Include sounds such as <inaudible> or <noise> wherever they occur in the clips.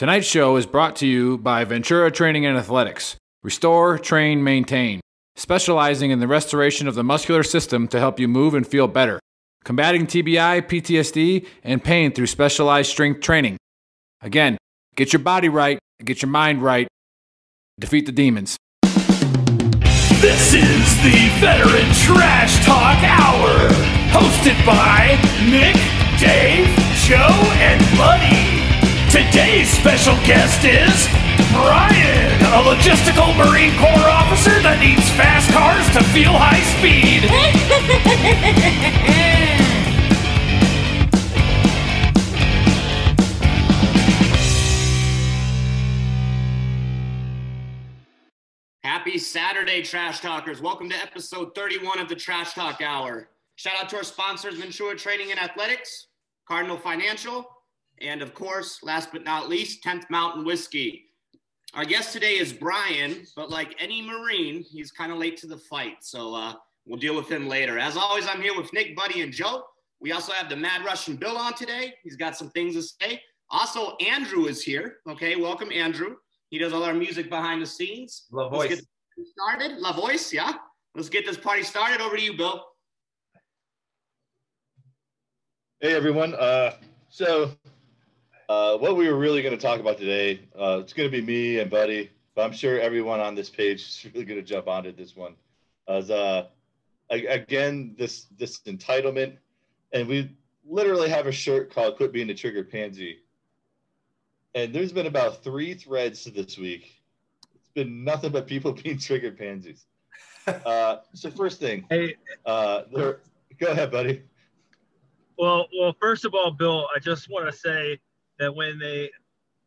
Tonight's show is brought to you by Ventura Training and Athletics. Restore, train, maintain. Specializing in the restoration of the muscular system to help you move and feel better. Combating TBI, PTSD, and pain through specialized strength training. Again, get your body right, get your mind right, defeat the demons. This is the Veteran Trash Talk Hour, hosted by Nick, Dave, Joe, and Buddy. Today's special guest is Brian, a logistical Marine Corps officer that needs fast cars to feel high speed. Happy Saturday, Trash Talkers. Welcome to episode 31 of the Trash Talk Hour. Shout out to our sponsors, Ventura Training and Athletics, Cardinal Financial, and of course, last but not least, 10th Mountain Whiskey. Our guest today is Brian, but like any Marine, he's kind of late to the fight. So uh, we'll deal with him later. As always, I'm here with Nick, Buddy, and Joe. We also have the Mad Russian Bill on today. He's got some things to say. Also, Andrew is here. Okay, welcome, Andrew. He does all our music behind the scenes. La Let's Voice. get started. La Voice, yeah. Let's get this party started. Over to you, Bill. Hey everyone. Uh, so, uh, what we were really going to talk about today, uh, it's going to be me and Buddy, but I'm sure everyone on this page is <laughs> really going to jump onto this one. As uh, again, this this entitlement, and we literally have a shirt called "Quit Being a Trigger Pansy," and there's been about three threads this week. It's been nothing but people <laughs> being triggered pansies. Uh, so first thing, Hey, uh, there, go ahead, buddy. well, well, first of all, Bill, I just want to say that when they,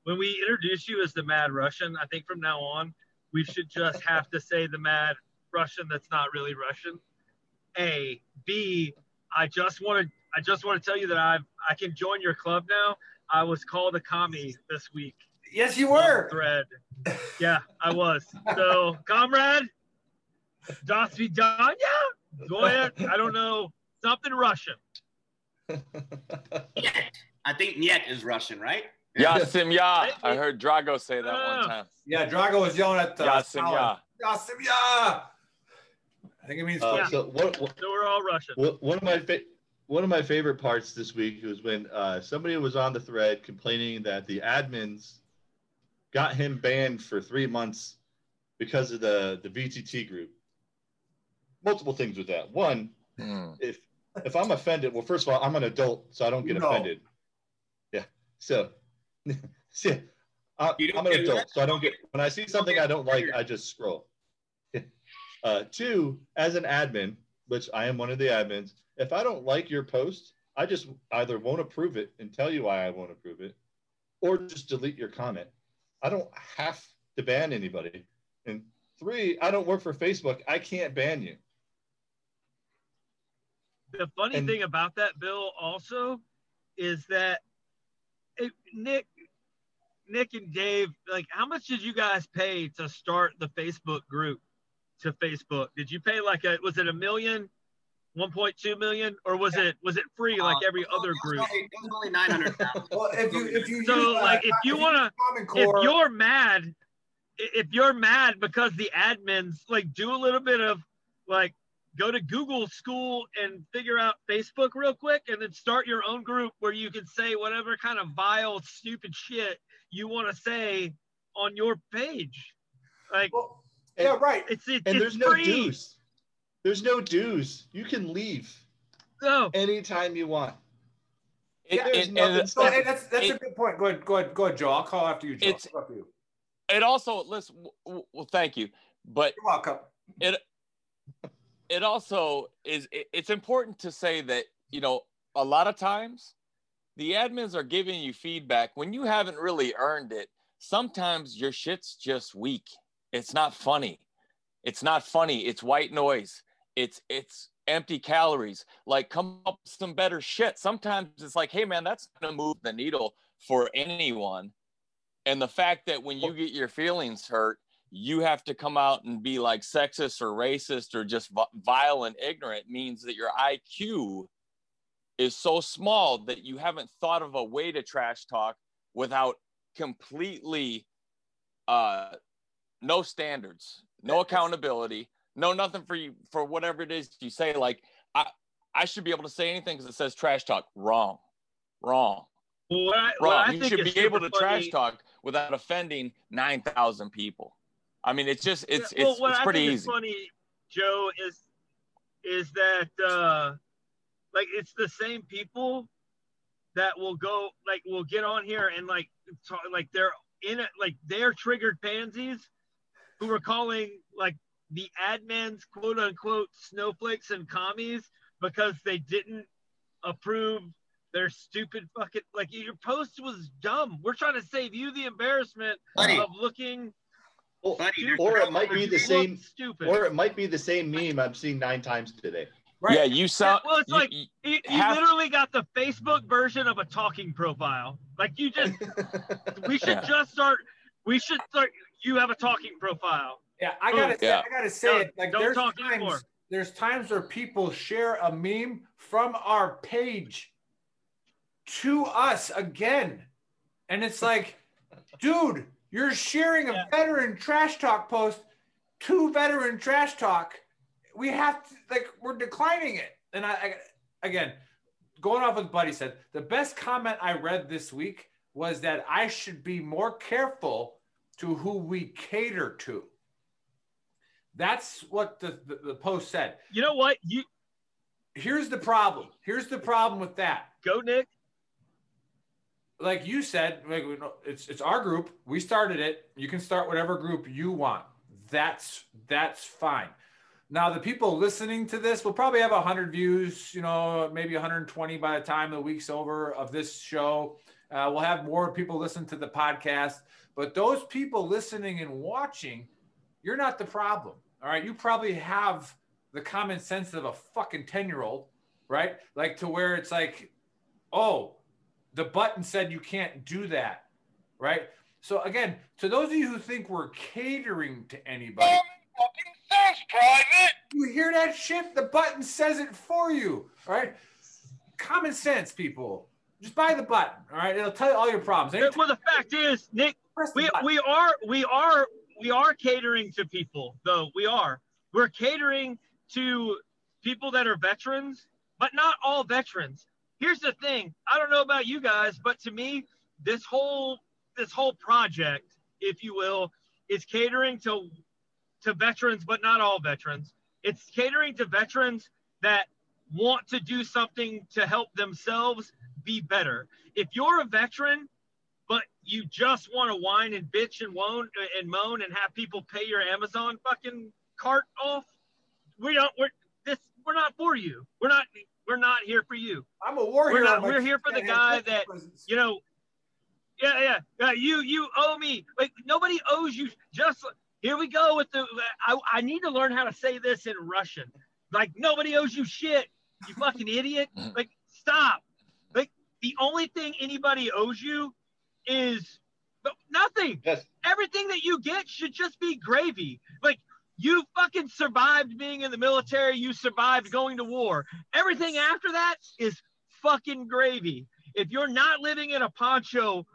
when we introduce you as the Mad Russian, I think from now on we should just have to say the Mad Russian that's not really Russian. A, B, I just want to, I just want to tell you that I've, I can join your club now. I was called a commie this week. Yes, you were. Thread. Yeah, I was. So, comrade, das vidanya. Go ahead. I don't know something Russian. <laughs> Niet. I think Niet is Russian, right? Yasim Ya. <laughs> I heard Drago say that Ah. one time. Yeah, Drago was yelling at the Yasim Stalin. Ya. Yasim Ya. I think it means. Uh, Yeah. So what, what, So we're all Russian. One of my fa- one of my favorite parts this week was when uh, somebody was on the thread complaining that the admins got him banned for three months because of the the VTT group. Multiple things with that. One, Hmm. if if I'm offended, well, first of all, I'm an adult, so I don't get No. offended. Yeah. So, <laughs> see, I, you I'm an adult, what? so I don't get when I see something I don't like, I just scroll. <laughs> Uh, two, as an admin, which I am one of the admins, if I don't like your post, I just either won't approve it and tell you why I won't approve it, or just delete your comment. I don't have to ban anybody. And three, I don't work for Facebook. I can't ban you. The funny And- thing about that, Bill, also, is that it, Nick, Nick and Dave, like, how much did you guys pay to start the Facebook group to Facebook? Did you pay like a was it a million, 1.2 million, or was it was it free like Uh, every other group? only- It was only 900,000. Well, if you if you So, use, uh, like, if you wanna- If you're mad, if you're mad because the admins like do a little bit of like go to Google School and figure out Facebook real quick, and then start your own group where you can say whatever kind of vile, stupid shit you want to say on your page. Like well, yeah, right. it's it's, And it's there's no free. dues. There's no dues. You can leave No, anytime you want. It, There's it- nothing and So, hey, that's that's a good point. Go ahead, go ahead, go ahead, Joe. I'll call after you, Joe. It's- I'll after you. it also listen. w- w- Well, thank you, but You're welcome. it also is. it- It's important to say that you know a lot of times the admins are giving you feedback when you haven't really earned it. Sometimes your shit's just weak. It's not funny. It's not funny. It's white noise. It's it's empty calories. Like come up with some better shit. Sometimes it's like, hey man, that's gonna move the needle for anyone. And the fact that when you get your feelings hurt, you have to come out and be like sexist or racist or just vi- vile and ignorant means that your IQ is so small that you haven't thought of a way to trash talk without completely uh no standards, no accountability, no nothing for you for whatever it is you say. Like I I should be able to say anything because it says trash talk. Wrong. Wrong. Well, I, Wrong. what I you should be able to trash talk without offending nine thousand people. I mean, it's just it's Yeah, well, it's, what it's I pretty think easy. Is funny, Joe, is is that uh, like it's the same people that will go like will get on here and like talk, like they're in it like they're triggered pansies who are calling like the admins quote unquote snowflakes and commies because they didn't approve their stupid fucking like your post was dumb. We're trying to save you the embarrassment Buddy. of looking Or, Buddy, or it might be the same, stupid. or it might be the same meme I've seen nine times today. Right. Yeah, you sound. well, it's you- like- you- You, you Half- literally got the Facebook version of a talking profile. Like you just, <laughs> we should Yeah. just start. We should start. You have a talking profile. Yeah, I gotta say, Yeah. I gotta say Don't- it. Like don't there's talk times, anymore. there's times where people share a meme from our page to us again, and it's like, dude, you're sharing a Yeah. veteran trash talk post to veteran trash talk. We have to like we're declining it, and I, I again going off what Buddy said, the best comment I read this week was that I should be more careful to who we cater to. That's what the, the, the post said. You know what? You Here's the problem. Here's the problem with that. go, Nick. Like you said, like we know- it's it's our group. We started it. You can start whatever group you want. That's that's fine. Now the people listening to this will probably have 100 views, you know, maybe 120 by the time the week's over of this show. Uh, we'll have more people listen to the podcast, but those people listening and watching, you're not the problem. All right, you probably have the common sense of a fucking 10 year old, right? Like to where it's like, oh, the button said you can't do that, right? So again, to those of you who think we're catering to anybody, you hear that shit? The button says it for you, all right? Common sense, people. Just buy the button, all right? It'll tell you all your problems. Anytime Well, the fact is, Nick, we button. we are we are we are catering to people, though. We are. We're catering to people that are veterans, but not all veterans. Here's the thing. I don't know about you guys, but to me, this whole this whole project, if you will, is catering to to veterans, but not all veterans. It's catering to veterans that want to do something to help themselves be better. If you're a veteran, but you just want to whine and bitch and moan and moan and have people pay your Amazon fucking cart off, we don't. We're this. We're not for you. We're not. We're not here for you. I'm a war we're hero. not- we're here for the guy that, presents. You know. Yeah, yeah. yeah you you owe me. Like nobody owes you. Just here we go with the. I, I need to learn how to say this in Russian. Like nobody owes you shit. You fucking idiot. <laughs> Like stop. Like the only thing anybody owes you is nothing. Yes. Everything that you get should just be gravy. Like you fucking survived being in the military, you survived going to war. Everything after that is fucking gravy. If you're not living in a poncho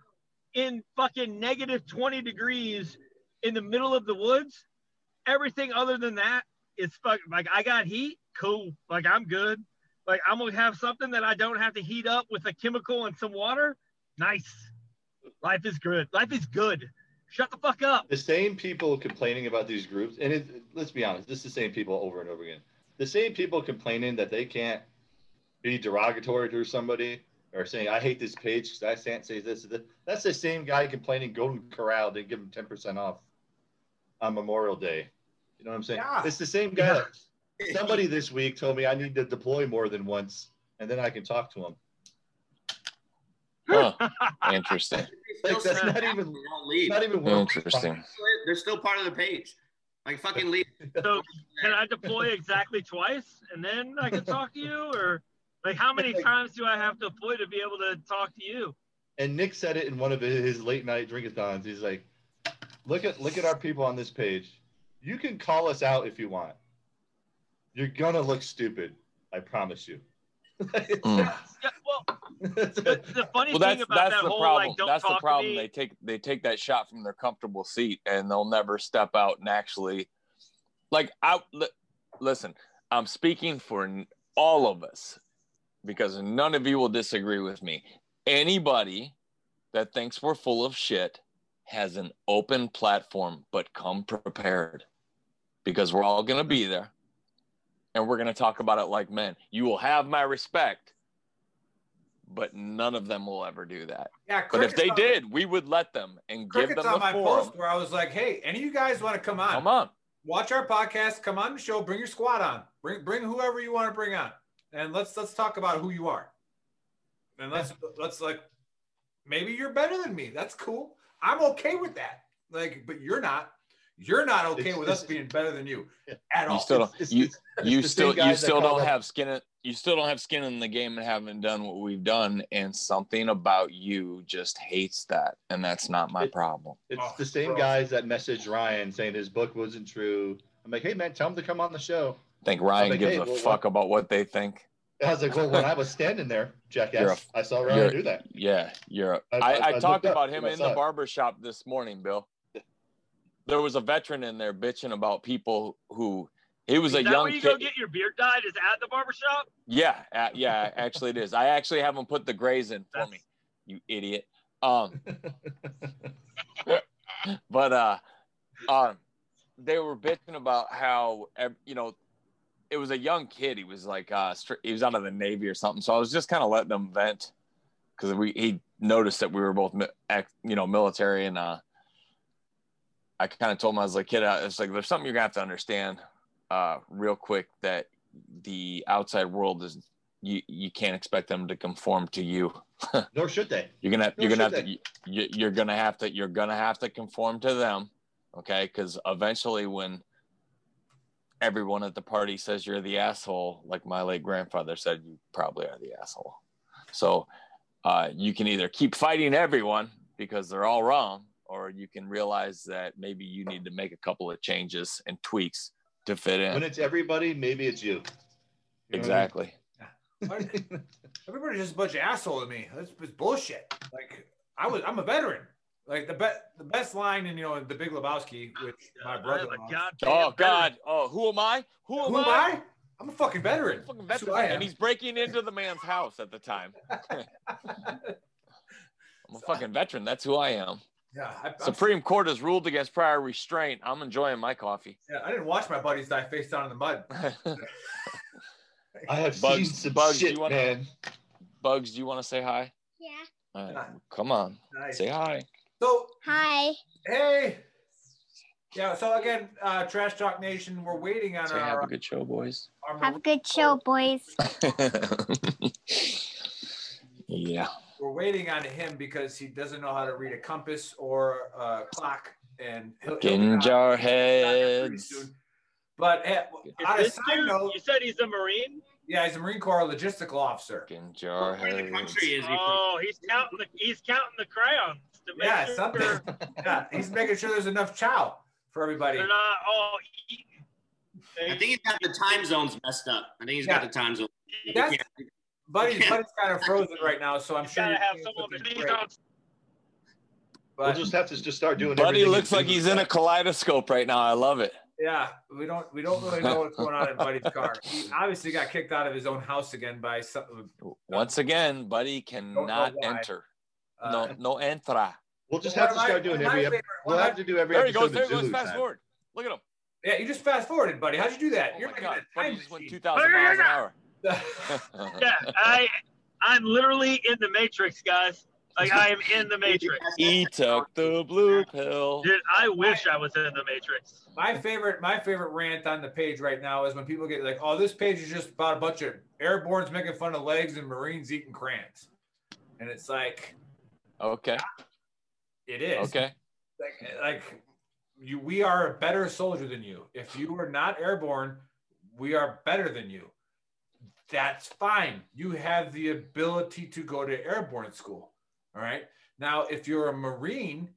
in fucking negative 20 degrees in the middle of the woods, everything other than that is fucking like I got heat, cool. Like I'm good. Like I'm gonna have something that I don't have to heat up with a chemical and some water. Nice. Life is good. Life is good. Shut the fuck up. the same people complaining about these groups, and it, let's be honest, this is the same people over and over again. The same people complaining that they can't be derogatory to somebody or saying, I hate this page because I can't say this, this. That's the same guy complaining Golden Corral didn't give him 10% off on Memorial Day. You know what I'm saying? Yeah. It's the same guy. <laughs> Somebody this week told me I need to deploy more than once and then I can talk to him. Huh. Interesting. They Like, still that's send not it even- after they don't leave. Not even worth oh, Interesting. They're still part of the page. Like fucking leave. <laughs> So can I deploy exactly twice and then I can talk to you? Or like how many times do I have to deploy to be able to talk to you? and Nick said it in one of his late night drinkathons. He's like, "Look at look at our people on this page. You can call us out if you want. You're gonna look stupid. I promise you." Mm. Yeah, well, The, the funny Well, thing that's about that's that the whole problem. like don't that's the problem. to me. They take they take that shot from their comfortable seat, and they'll never step out and actually, like, I listen. I'm speaking for n- all of us because none of you will disagree with me. Anybody that thinks we're full of shit has an open platform, but come prepared because we're all going to be there and we're going to talk about it like men. You will have my respect, but none of them will ever do that. Yeah, But if they on- did, we would let them and give them on my forum. post where I was like, "Hey, any of you guys want to come on? Come on. watch our podcast, come on the show, bring your squad on, bring bring whoever you want to bring on, and let's let's talk about who you are, and let's let's like maybe you're better than me. That's cool. I'm okay with that. Like, but you're not. You're not okay with us being better than you Yeah. at You all. still don't. It's- you it's- it's you the still you still don't up- have skin. In, you still don't have skin in the game and haven't done what we've done. And something about you just hates that, and that's not my It- problem. It's Oh, the same bro. guys that messaged Ryan saying his book wasn't true. I'm like, hey man, tell him to come on the show. I think Ryan like, gives hey, a well, fuck about what they think. I was like, well, when I was standing there, You're jackass, I saw Ryan do that. Yeah, you're. a- I- I, I- I, I looked talked about and him in the it. barber shop this morning, Bill. There was a veteran in there bitching about people who he was Is a that young where you kid. go get your beard dyed? Is at the barbershop? Yeah, uh, yeah, actually it is. I actually have them put the grays in for That's- me. You idiot. Um, <laughs> but uh, um, they were bitching about how you know it was a young kid. He was like uh, he was out of the navy or something. So I was just kind of letting them vent because we he noticed that we were both you know military and uh, I kind of told him I was like kid, it's like there's something you're gonna have to understand uh, real quick that the outside world is you you can't expect them to conform to you. <laughs> Nor should they. You're gonna No, you're gonna have to you, you're gonna have to you're gonna have to conform to them, okay? Because eventually, when everyone at the party says you're the asshole, like my late grandfather said, you probably are the asshole. So uh, you can either keep fighting everyone because they're all wrong, or you can realize that maybe you need to make a couple of changes and tweaks to fit in. When it's everybody, maybe it's you. You know what I mean? Exactly. <laughs> Everybody's just a bunch of asshole to me. That's, that's bullshit. Like I was, I'm a veteran. Like the best, the best line in you know the Big Lebowski, which my brother. I'm a Oh veteran. God! Oh, who am I? Who am Who am I? I? I'm a fucking veteran. Fucking That's veteran. who I am. and he's breaking into the man's house at the time. <laughs> <laughs> I'm a fucking veteran. That's who I am. Yeah, I, I'm- Supreme Court has ruled against prior restraint. I'm enjoying my coffee. yeah, I didn't watch my buddies die face down in the mud. <laughs> I have Bugs- seen some Bugs, shit, you wanna- man. Bugs, do you want to say hi? Yeah. All right, Yeah. come on, Nice. say hi. So Hi. hey, yeah. So again, uh, Trash Talk Nation, we're waiting on Say have a good show, boys. Have a good show, boys. <laughs> yeah. We're waiting on him because he doesn't know how to read a compass or a clock, and he'll, he'll be on- Ginger he'll be on here pretty heads. soon. But eh, on a side dude, note, you said he's a Marine? yeah, he's a Marine Corps logistical officer. Ginger Where in the country is he? Oh, he's counting the he's counting the crayons to make Yeah, sure something. <laughs> Yeah, he's making sure there's enough chow for everybody. they're not all eating. I think he's got the time zones messed up. I think he's got the time zones. That's, Yeah. buddy's, buddy's kind of frozen right now, so I'm You sure gotta you have can't someone put to this be We'll just have to just start doing. Buddy looks like he's in a kaleidoscope right now. I love it. yeah, we don't we don't really know what's going on in Buddy's <laughs> car. He obviously got kicked out of his own house again by some. Once again, Buddy cannot enter. Uh, No, no entra. We'll just have to my- start doing one of every. favorite- We'll have to do every There he episode goes. There he in goes. Zulu Fast time. forward. Look at him. Yeah, you just fast forwarded, buddy. How'd you do that? Oh You're my making God. Buddy time just went 2,000 miles an hour. Yeah, I I'm literally in the Matrix, guys. Like I am in the Matrix. <laughs> he took the blue pill. Dude, I wish I was in the Matrix. My favorite, my favorite rant on the page right now is when people get like, "Oh, this page is just about a bunch of airborne's making fun of legs and Marines eating crayons," and it's like, Okay. it is. Okay. Like, like you, we are a better soldier than you. If you are not airborne, we are better than you. That's fine. You have the ability to go to airborne school. All right. Now, if you're a Marine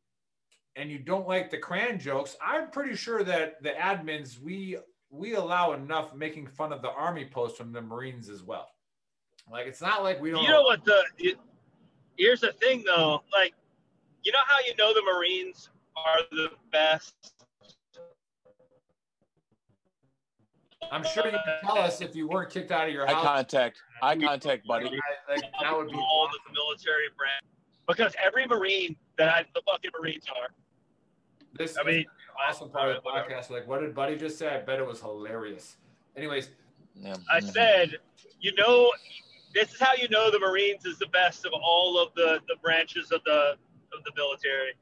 and you don't like the crayon jokes, I'm pretty sure that the admins we we allow enough making fun of the army post from the Marines as well. Like it's not like we don't. You know what the? It, here's the thing, though. Like, you know how you know the Marines are the best. I'm sure you can tell us if you weren't kicked out of your Eye house. contact. Eye contact, buddy. Like, that would be all that the military brand because every Marine that I, the fucking Marines are. This I mean, is an awesome part of the podcast. Like, what did Buddy just say? I bet it was hilarious. Anyways, Yeah. I said, you know, this is how you know the Marines is the best of all of the, the branches of the of the military.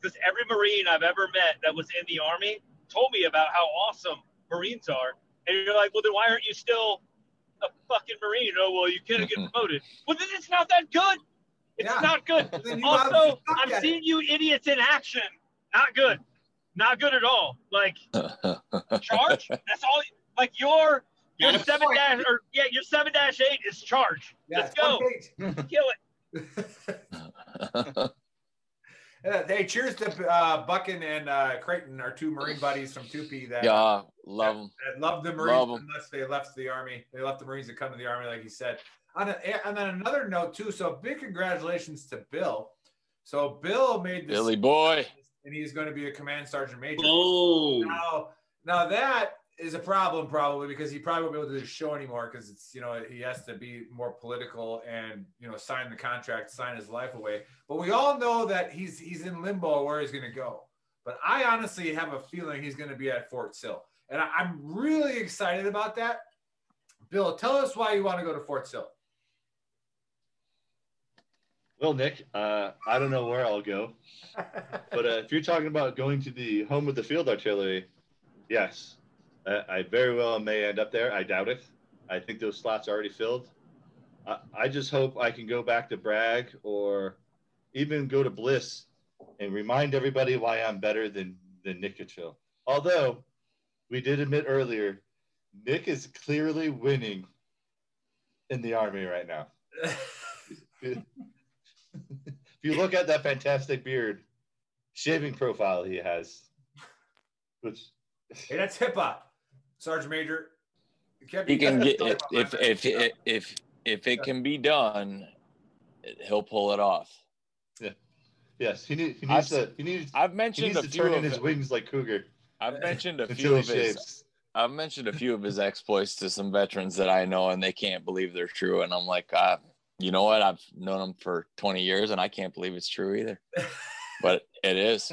Because every Marine I've ever met that was in the Army told me about how awesome Marines are. And you're like, well, then why aren't you still a fucking Marine? Oh, well, you can't get promoted. well, then it's not that good. It's Yeah. not good. Also, I'm at seeing you idiots in action. Not good. Not good at all. Like, <laughs> charge. That's all. Like your your a seven point. dash or yeah, your seven dash eight is charge. yeah, Let's go. Kill it. <laughs> Uh, hey, cheers to uh, Buckin and uh, Creighton, our two Marine buddies from Tupi that, yeah, love them. that love the Marines Love 'em. unless they left the Army. They left the Marines to come to the Army, like he said. On a, and then another note, too. So big congratulations to Bill. So Bill made this, Billy boy. and he's going to be a command sergeant major. Oh, Now, now that is a problem probably because he probably won't be able to do the show anymore because it's you know he has to be more political and you know sign the contract, sign his life away. But we all know that he's he's in limbo where he's going to go. But I honestly have a feeling he's going to be at Fort Sill, and I, I'm really excited about that. Bill, tell us why you want to go to Fort Sill. Well, Nick, uh, I don't know where I'll go, <laughs> but uh, if you're talking about going to the home of the field artillery, yes, I very well may end up there. I doubt it. I think those slots are already filled. I, I just hope I can go back to Bragg or even go to Bliss and remind everybody why I'm better than than Nick Cottrell. Although we did admit earlier, Nick is clearly winning in the army right now. <laughs> if you look at that fantastic beard, shaving profile he has, which hey, that's HIPAA, Sergeant Major. You can't He can <laughs> get Talk if if if if if it can be done, he'll pull it off. Yeah. Yes, he, need, he I've needs to he needs I've he mentioned needs a to few turn in of his wings like Cougar I've <laughs> mentioned a few he of his. I've mentioned a few of his exploits to some veterans that I know, and they can't believe they're true. And I'm like, uh, you know what? I've known him for 20 years, and I can't believe it's true either. <laughs> But it is.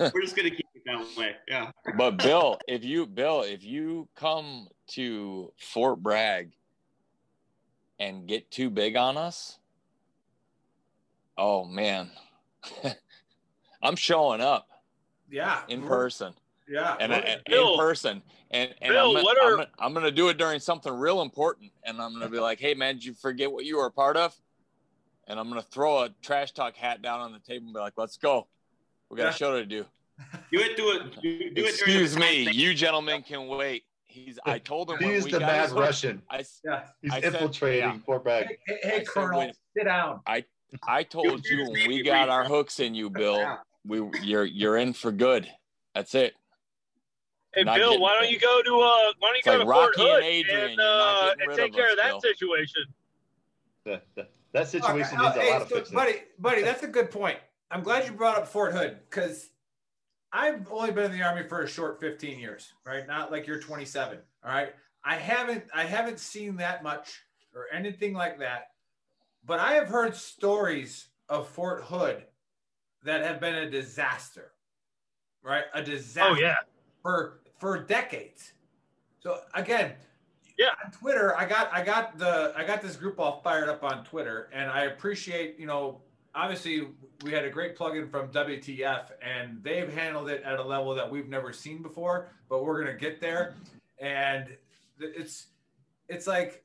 We're just gonna keep it that way. Yeah. But Bill, if you Bill, if you come to Fort Bragg and get too big on us, oh man, <laughs> I'm showing up Yeah, in person. Yeah, and, we're- Bill. in person. And, and Bill, I'm, gonna, what are- I'm, gonna, I'm gonna do it during something real important. And I'm gonna be like, hey man, did you forget what you were a part of? And I'm gonna throw a trash talk hat down on the table and be like, let's go. We got Yeah. a show to do. Do it. Do it. Do, do it. Excuse the me, you gentlemen can wait. He's. I told him He's the got mad his Russian. I, s- yeah. He's I said- infiltrating yeah. Fort Bragg. Hey, hey, hey Colonel, wait. sit down. I I told you when we got our hooks in you, Bill. We you're you're in for good. That's it. Hey Not Bill, why don't you go to uh why don't you It's go like to Fort Rocky and Hood Adrian, and, uh, and take care us, of that Bill. situation? That, that, that situation Okay, needs uh, a hey, lot of so, fixing. buddy, buddy, that's a good point. I'm glad you brought up Fort Hood because I've only been in the army for a short 15 years, right? Not like you're 27. All right. I haven't I haven't seen that much or anything like that, but I have heard stories of Fort Hood that have been a disaster, right? A disaster Oh yeah. for for decades. So again, Yeah. on Twitter, I got I got the I got this group all fired up on Twitter, and I appreciate you know obviously we had a great plugin from WTF, and they've handled it at a level that we've never seen before, but we're gonna get there, and it's it's like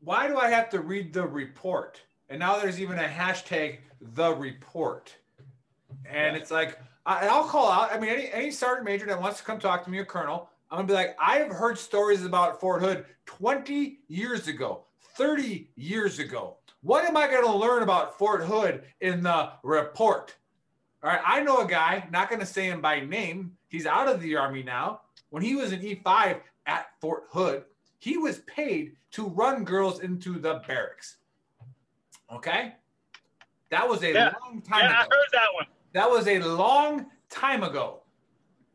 why do I have to read the report? And now there's even a hashtag the report. And it's like, I, I'll call out, I mean, any, any sergeant major that wants to come talk to me, a colonel, I'm gonna be like, I've heard stories about Fort Hood 20 years ago, 30 years ago. What am I gonna learn about Fort Hood in the report? All right, I know a guy, not gonna say him by name, he's out of the army now. When he was an E5 at Fort Hood, He was paid to run girls into the barracks. Okay? That was a Yeah. long time Yeah, I heard that one. That was a long time ago.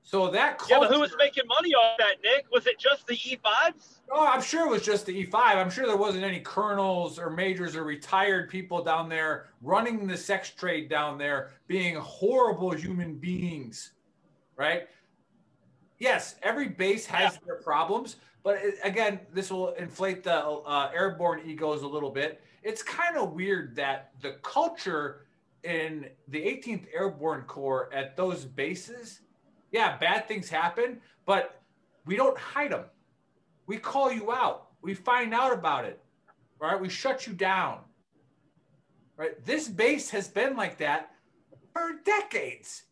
So that Yeah, but who was making money off that, Nick? Was it just the E E5s? Oh, I'm sure it was just the E5. I'm sure there wasn't any colonels or majors or retired people down there running the sex trade down there, being horrible human beings, right? Yes, every base has their problems, but it, again, this will inflate the uh, airborne egos a little bit. It's kind of weird that the culture in the 18th Airborne Corps at those bases, yeah, bad things happen, but we don't hide them. We call you out. We find out about it. Right? We shut you down. Right? This base has been like that for decades.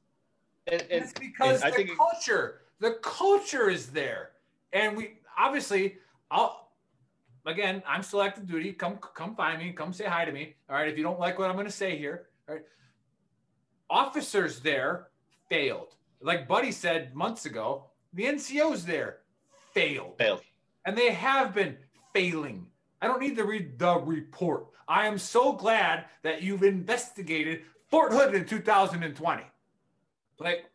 And, and, it's because and the it- culture, the culture is there. And we obviously I'll again, I'm still active duty. Come come find me, come say hi to me. All right. If you don't like what I'm gonna say here, all right. Officers there failed. Like Buddy said months ago, the NCOs there failed. failed. And they have been failing. I don't need to read the report. I am so glad that you've investigated Fort Hood in 2020. Like,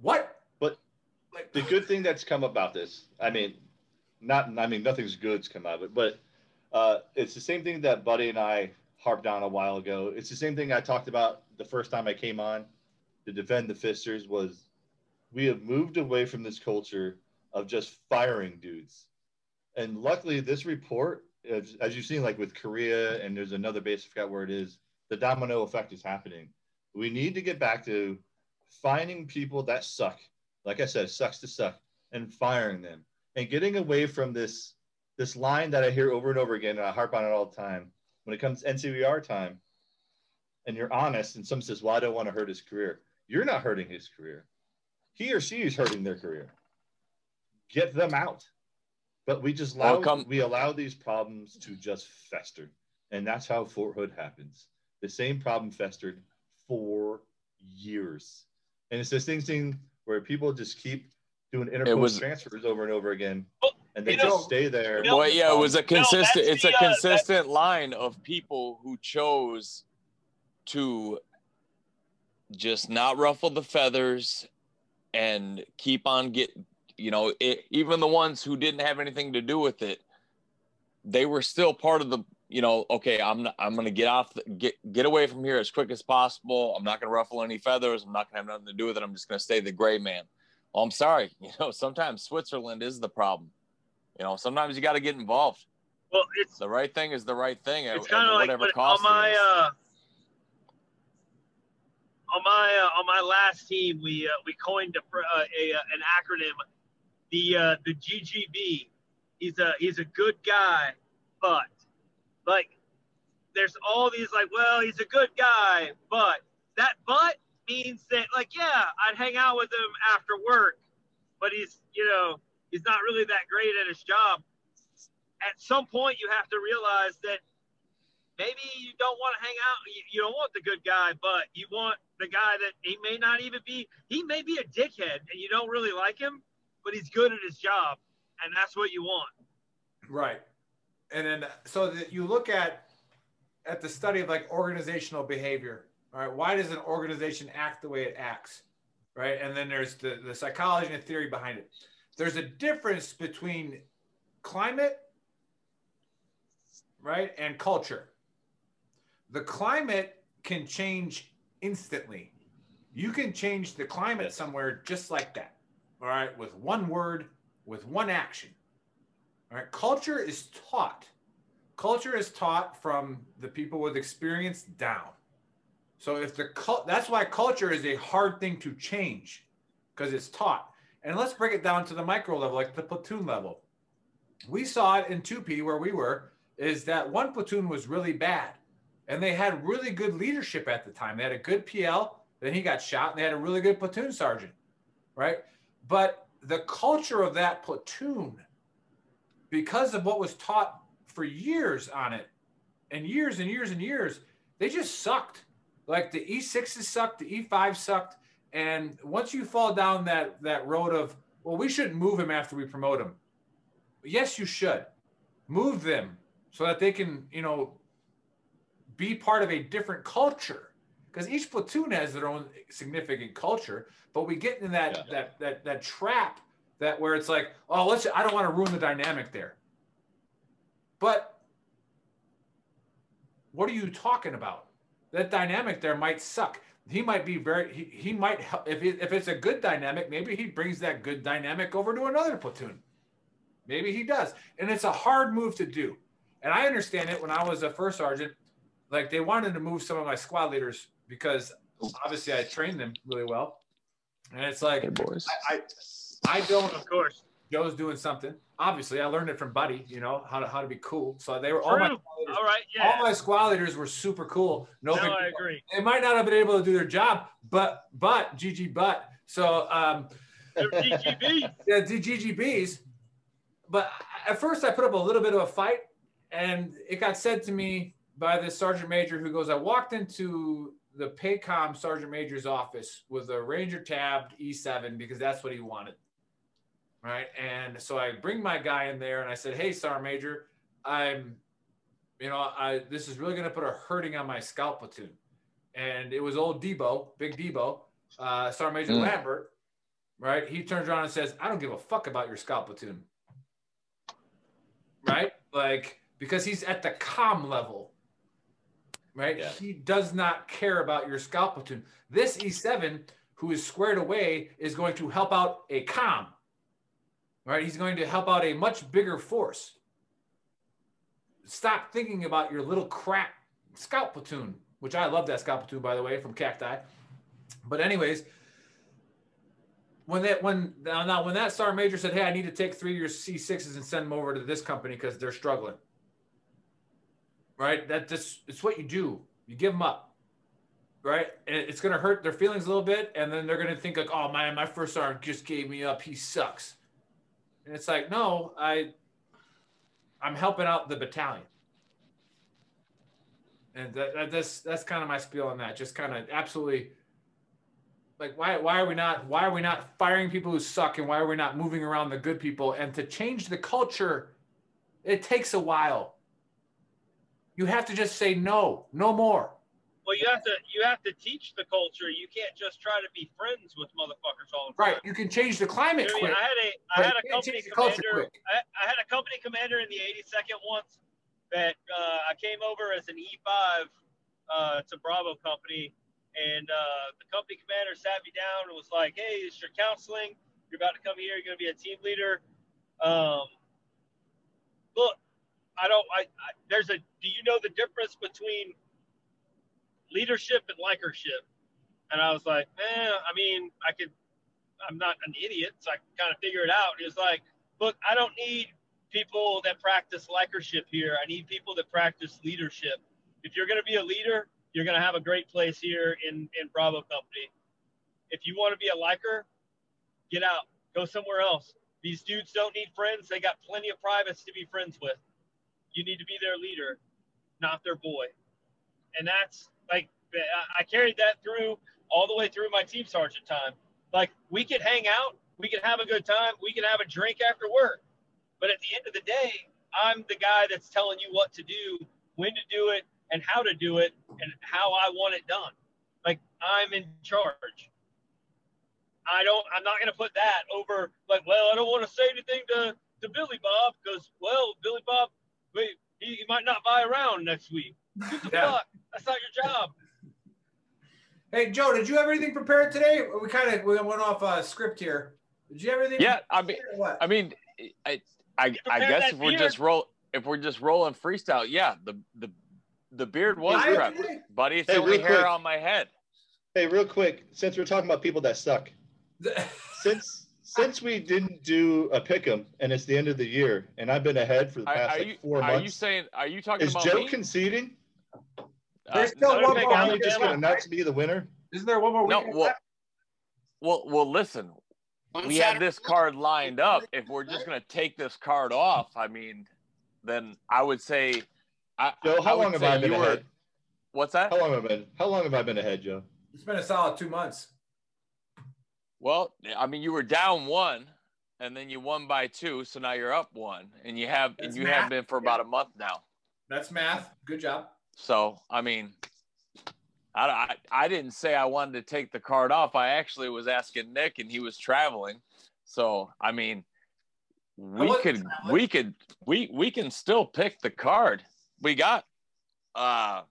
what? But Like, the good thing that's come about this, I mean, not, I mean, nothing's good's come out of it, but uh, it's the same thing that Buddy and I harped on a while ago. It's the same thing I talked about the first time I came on to defend the Fisters was we have moved away from this culture of just firing dudes. And luckily, this report, as, as you've seen, like with Korea, and there's another base, I forgot where it is, the domino effect is happening. We need to get back to finding people that suck. Like I said, sucks to suck, and firing them, and getting away from this this line that I hear over and over again, and I harp on it all the time. When it comes to NCOER time, and you're honest, and someone says, "Well, I don't want to hurt his career," you're not hurting his career. He or she is hurting their career. Get them out. But we just allow come- we allow these problems to just fester, and that's how Fort Hood happens. The same problem festered for years, and it's this thing, thing where people just keep doing interpost was- transfers over and over again, Well, and they you know- just stay there. you know- Well, yeah, it was a No, that's consistent. it's a the, uh, consistent line of people who chose to just not ruffle the feathers and keep on get. You know, it, even the ones who didn't have anything to do with it, they were still part of the. You know, okay, I'm not, I'm gonna get off, the, get get away from here as quick as possible. I'm not gonna ruffle any feathers. I'm not gonna have nothing to do with it. I'm just gonna stay the gray man. Well, I'm sorry. <laughs> You know, sometimes Switzerland is the problem. You know, sometimes you got to get involved. Well, it's The right thing is the right thing it's at kind of like whatever cost. on my is. uh, on my uh, on my last team, we uh, we coined a, uh, a uh, an acronym, the uh, the GGB. He's a he's a good guy, but like there's all these like, well, he's a good guy, but that but means that like yeah, I'd hang out with him after work, but he's you know he's not really that great at his job. At some point, you have to realize that maybe you don't want to hang out. You, you don't want the good guy, but you want the guy that he may not even be. He may be a dickhead, and you don't really like him, but he's good at his job, and that's what you want. Right. And then so that you look at at the study of like organizational behavior. All right. Why does an organization act the way it acts? Right. And then there's the, the psychology and the theory behind it. There's a difference between climate, right, and culture. The climate can change instantly. You can change the climate somewhere just like that. All right, with one word, with one action. All right, culture is taught. Culture is taught from the people with experience down. So if the cult, that's why culture is a hard thing to change because it's taught. And let's break it down to the micro level, like the platoon level. We saw it in 2P where we were, is that one platoon was really bad. And they had really good leadership at the time. They had a good PL, then he got shot, and they had a really good platoon sergeant, right? But the culture of that platoon, because of what was taught for years on it, and years and years and years, they just sucked. Like the E6s sucked, the E5 sucked. And once you fall down that that road of, well, we shouldn't move him after we promote him. yes, you should move them so that they can, you know, be part of a different culture. Because each platoon has their own significant culture, but we get in that Yeah. that that that trap that where it's like, oh, let's. I don't want to ruin the dynamic there. But what are you talking about? That dynamic there might suck. He might be very. He, he might help if it, if it's a good dynamic. Maybe he brings that good dynamic over to another platoon. Maybe he does, and it's a hard move to do. And I understand it when I was a first sergeant. Like they wanted to move some of my squad leaders because obviously I trained them really well. And it's like Hey, boys. I, I I don't Of course. Joe's doing something. Obviously, I learned it from Buddy, you know, how to how to be cool. So they were all my True. squad leaders, All right. all my squad leaders were super cool. No, No, I agree. They might not have been able to do their job, but but GG but. So um They're GGB. <laughs> yeah, GGBs. But at first, I put up a little bit of a fight, and it got said to me by this sergeant major who goes, "I walked into the Paycom sergeant major's office with a Ranger tabbed E7 because that's what he wanted." Right, and so I bring my guy in there, and I said, "Hey, sergeant major, I'm, you know, I this is really going to put a hurting on my scout platoon." And it was old Debo, Big Debo, uh, Sergeant Major Mm. Lambert, right? He turns around and says, I don't give a fuck about your scout platoon. Right? Like, because he's at the com level. Right? Yeah. He does not care about your scout platoon. This E7, who is squared away, is going to help out a com. Right? He's going to help out a much bigger force. Stop thinking about your little crap scout platoon, which I love that scout platoon, by the way, from Cacti. But anyways, when that when now, now when that sergeant major said, "Hey, I need to take three of your E6s and send them over to this company because they're struggling," right? That just it's what you do. You give them up, right? And it's gonna hurt their feelings a little bit, and then they're gonna think like, "Oh man, my first sergeant just gave me up. He sucks." And it's like, no, I, I'm helping out the battalion. And that, that that's that's kind of my spiel on that. Just kind of absolutely like why why are we not why are we not firing people who suck and why are we not moving around the good people and to change the culture it takes a while you have to just say no no more Well, you have to you have to teach the culture. You can't just try to be friends with motherfuckers all the time. right you can change the climate I, mean, I had a I had a company change the culture commander. I, I had a company commander in the 82nd once that uh, I came over as an E5 uh, to Bravo Company, and uh, the company commander sat me down and was like, "Hey, it's your counseling. You're about to come here. You're going to be a team leader. Um, look, I don't. I, I there's a. Do you know the difference between leadership and likership?" And I was like, "Eh, I mean, I could. I'm not an idiot, so I can kind of figure it out." He was like, "Look, I don't need people that practice likership here. I need people that practice leadership. If you're going to be a leader, you're going to have a great place here in in Bravo Company. If you want to be a liker, get out, go somewhere else. These dudes don't need friends. They got plenty of privates to be friends with. You need to be their leader, not their boy. And that's like I- carried that through all the way through my team sergeant time. Like we could hang out, we could have a good time, we could have a drink after work. But at the end of the day, I'm the guy that's telling you what to do, when to do it, and how to do it, and how I want it done. Like I'm in charge. I don't. I'm not going to put that over. Like, well, I don't want to say anything to to Billy Bob because, well, Billy Bob, wait, he, he might not buy around next week. What the Yeah. fuck? That's not your job. hey joe did you have anything prepared today we kind of we went off uh, script here did you have anything Yeah, I mean, what? I mean, I, I, I guess that if we're beard? just roll, if we're just rolling freestyle, yeah, the the the beard was I- prepped, buddy. It's Hey, the only real hair quick. on my head. Hey, real quick, since we're talking about people that suck, <laughs> since since we didn't do a pick 'em and it's the end of the year and I've been ahead for the past are like you four are you saying? Are you talking is about Joe me? conceding? Uh, There's still no, one more no, Are weekend just gonna left, announce right? me the winner? isn't there one more no, well, left? well, well. Listen, On we had this card lined up. If we're just gonna take this card off, I mean, then I would say, I, Joe, how would long have I been you were- ahead? What's that? How long have I been? How long have I been ahead, Joe? it's been a solid two months Well, I mean, you were down one. and then you won by two, so now you're up one, and you have That's and you math. have been for about a month now. That's math. Good job. So I mean, I, I I didn't say I wanted to take the card off. I actually was asking Nick, and he was traveling. So I mean, we wasn't could traveling. we could we we can still pick the card. We got uh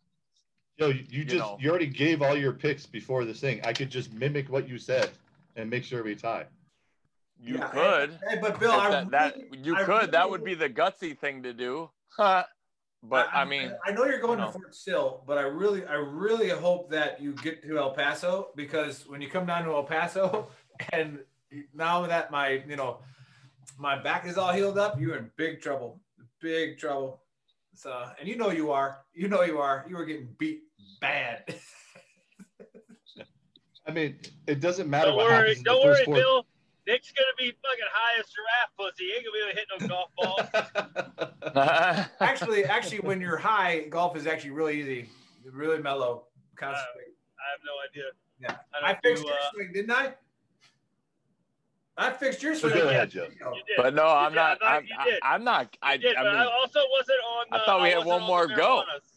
Yo, you, you just know. you already gave all your picks before this thing. I could just mimic what you said and make sure we tie. you Yeah, could. Hey, but Bill, If I that, that you I could that would be the gutsy thing to do. <laughs> but I, mean, I know you're going you to know. Fort Sill, but I really, I really hope that you get to El Paso because when you come down to El Paso, <laughs> and now that my, you know, my back is all healed up, you're in big trouble, big trouble. So, and you know you are, you know you are, you were getting beat bad. <laughs> I mean, it doesn't matter Don't what worry, happens in don't the worry, four. Bill. Nick's gonna be fucking high as giraffe pussy. He ain't gonna be able to hit no golf balls. <laughs> <laughs> actually, actually, when you're high, golf is actually really easy, really mellow. Concentrate. I have no idea. Yeah, I I fixed do, your uh, swing, didn't I? I fixed your swing. go ahead, Joe. You did. but no, You I'm did. not. I I'm, thought. I, am not. I, did, I but mean, I also wasn't on. I thought we had one more the go. marijuanas.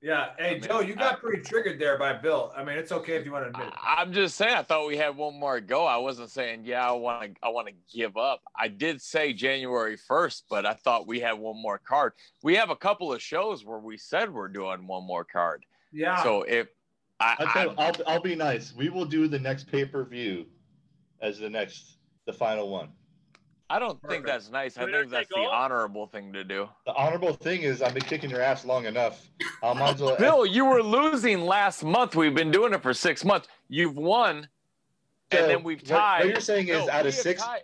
Yeah. Hey, mean, Joe, you I- got pretty triggered there by Bill. I mean, it's okay if you want to admit it. I- I'm just saying. I thought we had one more go. I wasn't saying, yeah, I want to. I want to give up. I did say January 1st, but I thought we had one more card. We have a couple of shows where we said we're doing one more card. Yeah. So if I, I'll, tell I, I'll, I'll be nice. We will do the next pay per view as the next, the final one. I don't Perfect. think that's nice. I Winner think that's the all? honorable thing to do. The honorable thing is, I've been kicking your ass long enough. I might as well. <laughs> Bill, you were losing last month. We've been doing it for six months. You've won, So, and then we've tied. What, you're saying is, No, out of six, tied.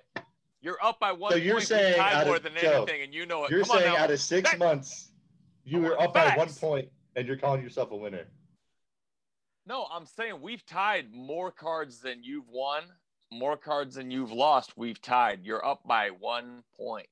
You're up by one So you're point. saying we tied out more of- than Joe, anything, and you know it. you're Come saying now. out of six Fact- months, you were want up by one point, and you're calling yourself a winner. No, I'm saying we've tied more cards than you've won, more cards than you've lost. We've tied. You're up by one point.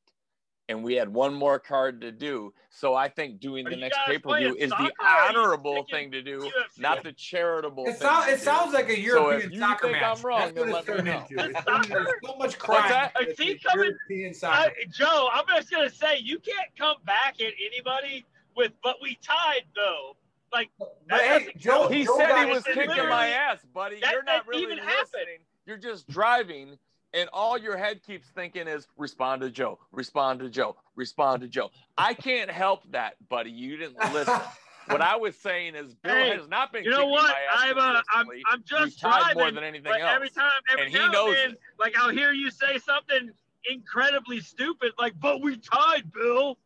And we had one more card to do. So I think doing Are the next pay per view is the soccer or are you honorable thing to do, UFC? not the charitable it, thing. sound, to it do. sounds like a European if you soccer think match. I'm wrong, That's what then it's let me turned know. into. It's There's so much crime. that? Is he coming- European I, soccer. Joe, I'm just gonna say you can't come back at anybody with, but we tied though. Like But hey, Joe. He Joe said he was It kicking my ass, buddy. that You're not didn't really even listening. happen. You're just driving, and all your head keeps thinking is respond to Joe, respond to Joe, respond to Joe. I can't help that, buddy. You didn't <laughs> listen. what I was saying is Bill Hey, has not been You know what? I'm uh, I'm. I'm just We've driving, more than anything but else. every time, every And he knows and then, like I'll hear you say something incredibly stupid, like "But we tied, Bill,"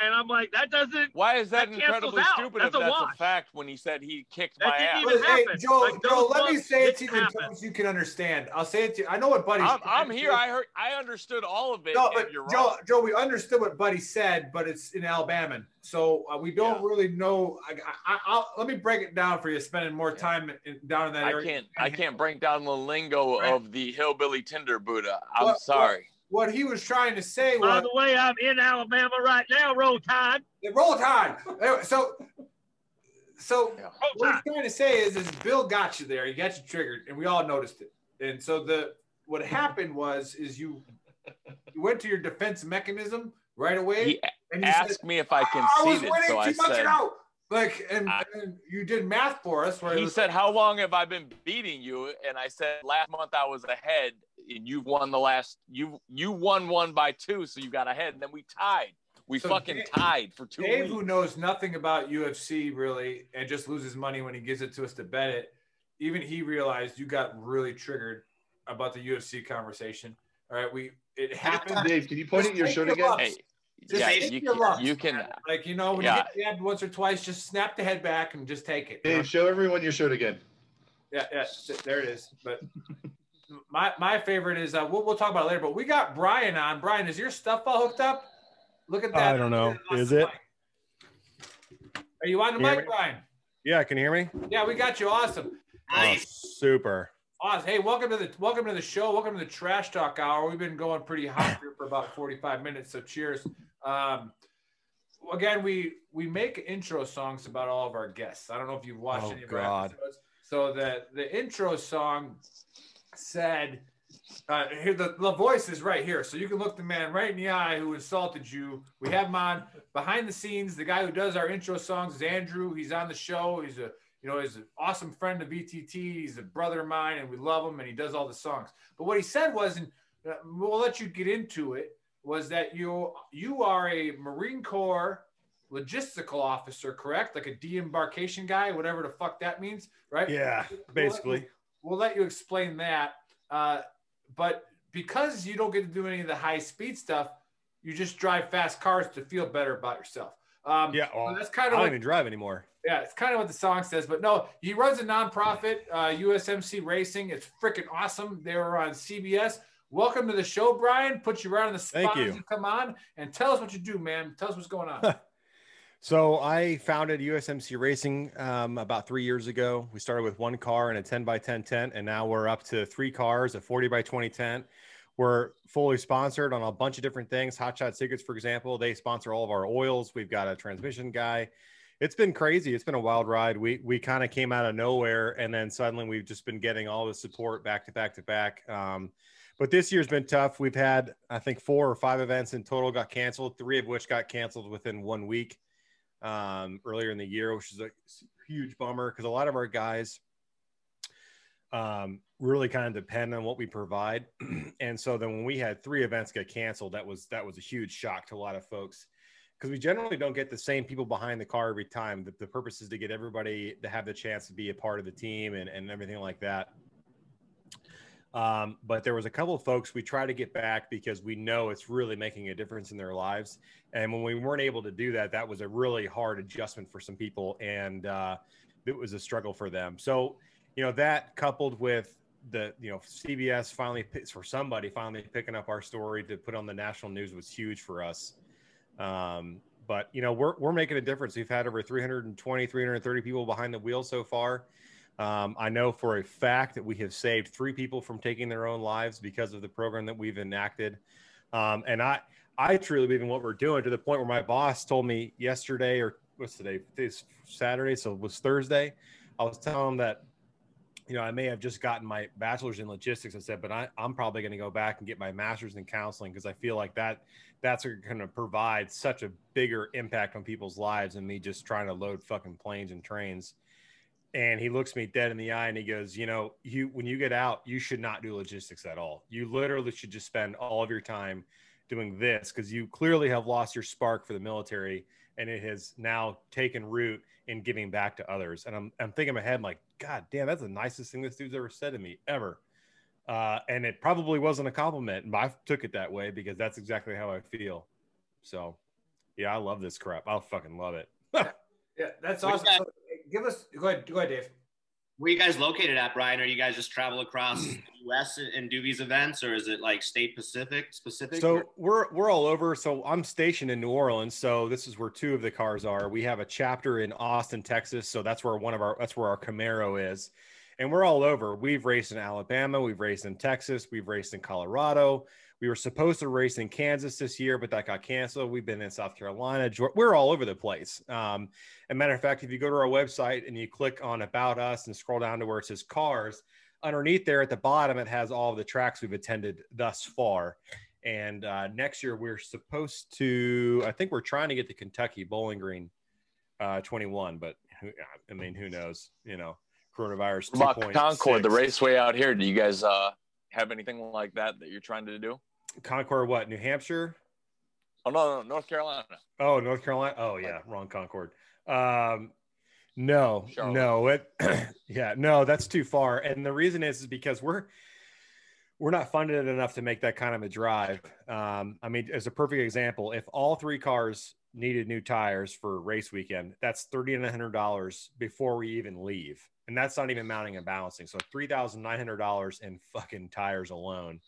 and I'm like, that doesn't. Why is that, that incredibly stupid That's if a that's a fact when he said he kicked That my didn't ass? even But, hey, happen. Joe, Like, Joe, let me say it to you didn't in terms you can understand. I'll say it to you. I know what Buddy's I'm, I'm here. I heard. I understood all of it. No, but you're Joe, wrong. Joe, we understood what Buddy said, but it's in Alabama, so uh, we don't Yeah. really know. I, I, I'll, let me break it down for you. Spending more time in, down in that I area. can't. I can't break down the lingo <laughs> Right. of the hillbilly Tinder Buddha. I'm What- sorry. What he was trying to say was. By the way, I'm in Alabama right now. Roll Tide. Yeah, roll tide. So, so Yeah. What Tide. he's trying to say is, is Bill got you there. He got you triggered, and we all noticed it. And so the what happened was, is you, you went to your defense mechanism right away, He and you asked said, me if I ah, "I was conceded, winning so I said. ago." Like, and, I- and you did math for us. Where it He was- said, "How long have I been beating you?" And I said, "Last month I was ahead, and you've won the last. You you won one by two, so you got ahead, and then we tied. We So fucking Dave- tied for two Dave, weeks. who knows nothing about UFC really, and just loses money when he gives it to us to bet it, even he realized you got really triggered about the UFC conversation. All right, we it happened. Dave, can you point Just at your shirt again? Hey, Just yeah, you can, lumps, you can. Like you know, when Yeah. you get jabbed once or twice, just snap the head back and just take it. you know? Show everyone your shirt again. Yeah, yeah, there it is. But <laughs> my my favorite is uh, we'll we'll talk about it later. But we got Brian on. Brian, is your stuff all hooked up? Look at that. I don't know. Look at that Is awesome it? mic. Are you on the Can you hear mic. Brian? Yeah, can you hear me? Yeah, we got you. Awesome. Oh, super. Awesome. hey, welcome to the welcome to the show. Welcome to the Trash Talk Hour. We've been going pretty hot here for about 45 minutes, so cheers. Um, again, we we make intro songs about all of our guests. I don't know if you've watched Oh, any of our God. episodes. So the the intro song said, Uh, here, the, the voice is right here, so you can look the man right in the eye who insulted you. We have him on behind the scenes. The guy who does our intro songs is Andrew. He's on the show. He's a you know he's an awesome friend of VTT. He's a brother of mine, and we love him. And he does all the songs. But what he said was, and uh, we'll let you get into it, was that you you are a Marine Corps logistical officer, correct? Like a de-embarkation guy, whatever the fuck that means, right? Yeah, basically. We'll let you explain that. Uh, but because you don't get to do any of the high speed stuff, you just drive fast cars to feel better about yourself. Um, Yeah, so that's kind of I don't what, even drive anymore. yeah, it's kind of what the song says. But no, he runs a nonprofit, uh, USMC Racing. It's freaking awesome. They were on CBS. Welcome to the show, Brian. Put you right on the spot Thank you. come on and tell us what you do, man. Tell us what's going on. <laughs> So I founded USMC Racing um, about three years ago. We started with one car and a 10 by 10 tent, and now we're up to three cars, a 40 by 20 tent. We're fully sponsored on a bunch of different things. Hot Shot Secrets, for example, they sponsor all of our oils. We've got a transmission guy. It's been crazy. It's been a wild ride. We we kind of came out of nowhere, and then suddenly we've just been getting all the support back to back to back. Um, but this year's been tough. We've had I think four or five events in total got canceled. Three of which got canceled within one week um, earlier in the year, which is a huge bummer because a lot of our guys um, really kind of depend on what we provide. <clears throat> and so then when we had three events get canceled, that was that was a huge shock to a lot of folks because we generally don't get the same people behind the car every time. The, the purpose is to get everybody to have the chance to be a part of the team and, and everything like that. Um, but there was a couple of folks we try to get back because we know it's really making a difference in their lives. And when we weren't able to do that, that was a really hard adjustment for some people, and uh, it was a struggle for them. So, you know, that coupled with the you know CBS finally for somebody finally picking up our story to put on the national news was huge for us. Um, but you know, we're we're making a difference. We've had over 320, 330 people behind the wheel so far. Um, I know for a fact that we have saved three people from taking their own lives because of the program that we've enacted. Um, and I, I truly believe in what we're doing to the point where my boss told me yesterday, or what's today? It's Saturday, so it was Thursday. I was telling him that, you know, I may have just gotten my bachelor's in logistics. I said, but I, I'm probably going to go back and get my master's in counseling because I feel like that that's going to provide such a bigger impact on people's lives than me just trying to load fucking planes and trains and he looks me dead in the eye and he goes, you know, you when you get out, you should not do logistics at all. You literally should just spend all of your time doing this because you clearly have lost your spark for the military and it has now taken root in giving back to others. And I'm I'm thinking in my head, like, God damn, that's the nicest thing this dude's ever said to me ever. Uh, and it probably wasn't a compliment, but I took it that way because that's exactly how I feel. So, yeah, I love this crap. I'll fucking love it. <laughs> Yeah, that's awesome. you So, give us go ahead, go ahead, Dave. Where you guys located at, Brian? Are you guys just travel across <clears throat> the U.S. and do these events, or is it like state Pacific specific? So we're we're all over. So I'm stationed in New Orleans. So this is where two of the cars are. We have a chapter in Austin, Texas. So that's where one of our that's where our Camaro is, and we're all over. We've raced in Alabama. We've raced in Texas. We've raced in Colorado. We were supposed to race in Kansas this year, but that got canceled. We've been in South Carolina. Geor- We're all over the place. Um, matter of fact, if you go to our website and you click on About Us and scroll down to where it says Cars, underneath there at the bottom, it has all the tracks we've attended thus far. And uh, next year, we're supposed to, I think we're trying to get to Kentucky Bowling Green uh, 21, but who, I mean, who knows? You know, coronavirus. Concord, the raceway out here. Do you guys uh, have anything like that that you're trying to do? Concord, what? New Hampshire? Oh no, no, North Carolina. Oh, North Carolina. Oh, yeah, wrong Concord. Um, no, Charlotte. no, it, <clears throat> yeah, no, that's too far. And the reason is, is because we're we're not funded enough to make that kind of a drive. Um, I mean, as a perfect example, if all three cars needed new tires for race weekend, that's thirty nine hundred dollars before we even leave, and that's not even mounting and balancing. So three thousand nine hundred dollars in fucking tires alone.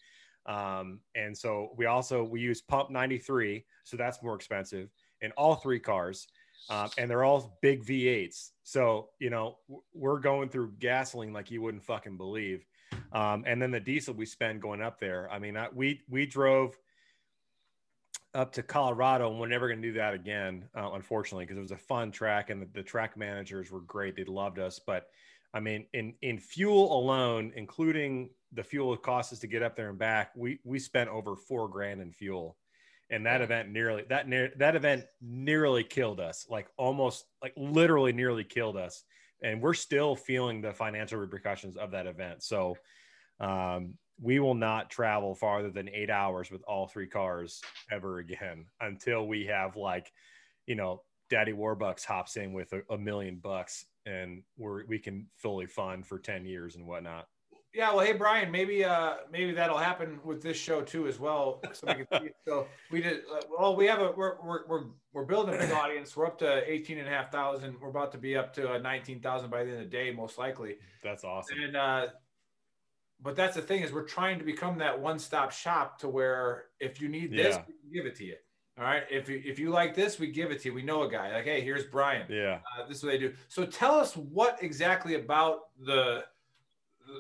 Um, and so we also we use pump 93 so that's more expensive in all three cars um, and they're all big v8s so you know we're going through gasoline like you wouldn't fucking believe um, and then the diesel we spend going up there i mean I, we we drove up to colorado and we're never going to do that again uh, unfortunately because it was a fun track and the, the track managers were great they loved us but I mean, in in fuel alone, including the fuel it costs us to get up there and back, we we spent over four grand in fuel, and that event nearly that near that event nearly killed us, like almost like literally nearly killed us, and we're still feeling the financial repercussions of that event. So, um, we will not travel farther than eight hours with all three cars ever again until we have like, you know, Daddy Warbucks hops in with a, a million bucks and we're we can fully fund for 10 years and whatnot. Yeah, well, hey Brian, maybe uh maybe that'll happen with this show too as well. So we, can, so we did uh, well. We have a we're we're we're, we're building a big audience. We're up to 18 and a half thousand. We're about to be up to uh, 19,000 by the end of the day, most likely. That's awesome. And uh, but that's the thing is we're trying to become that one-stop shop to where if you need this, Yeah. we can give it to you. All right. If you if you like this, we give it to you. We know a guy. Like, hey, here's Brian. Yeah. Uh, this is what they do. So tell us what exactly about the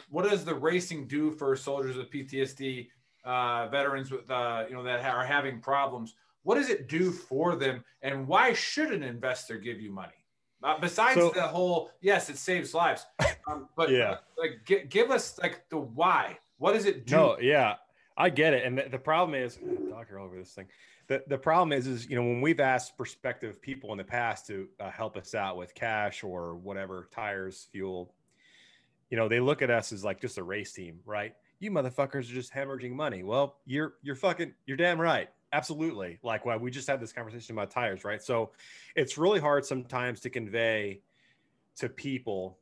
what does the racing do for soldiers with PTSD, uh, veterans with uh, you know that are having problems? What does it do for them, and why should an investor give you money? Uh, besides So- the whole, yes, it saves lives, <laughs> um, but Yeah. like gi- give us like the why. What does it do? No, yeah, I get it. And the, the problem is, talk all over this thing. The, the problem is, is you know when we've asked prospective people in the past to uh, help us out with cash or whatever, tires, fuel, you know they look at us as like just a race team, right? You motherfuckers are just hemorrhaging money. Well, you're you're fucking you're damn right. Absolutely. Like why we just had this conversation about tires, right? So it's really hard sometimes to convey to people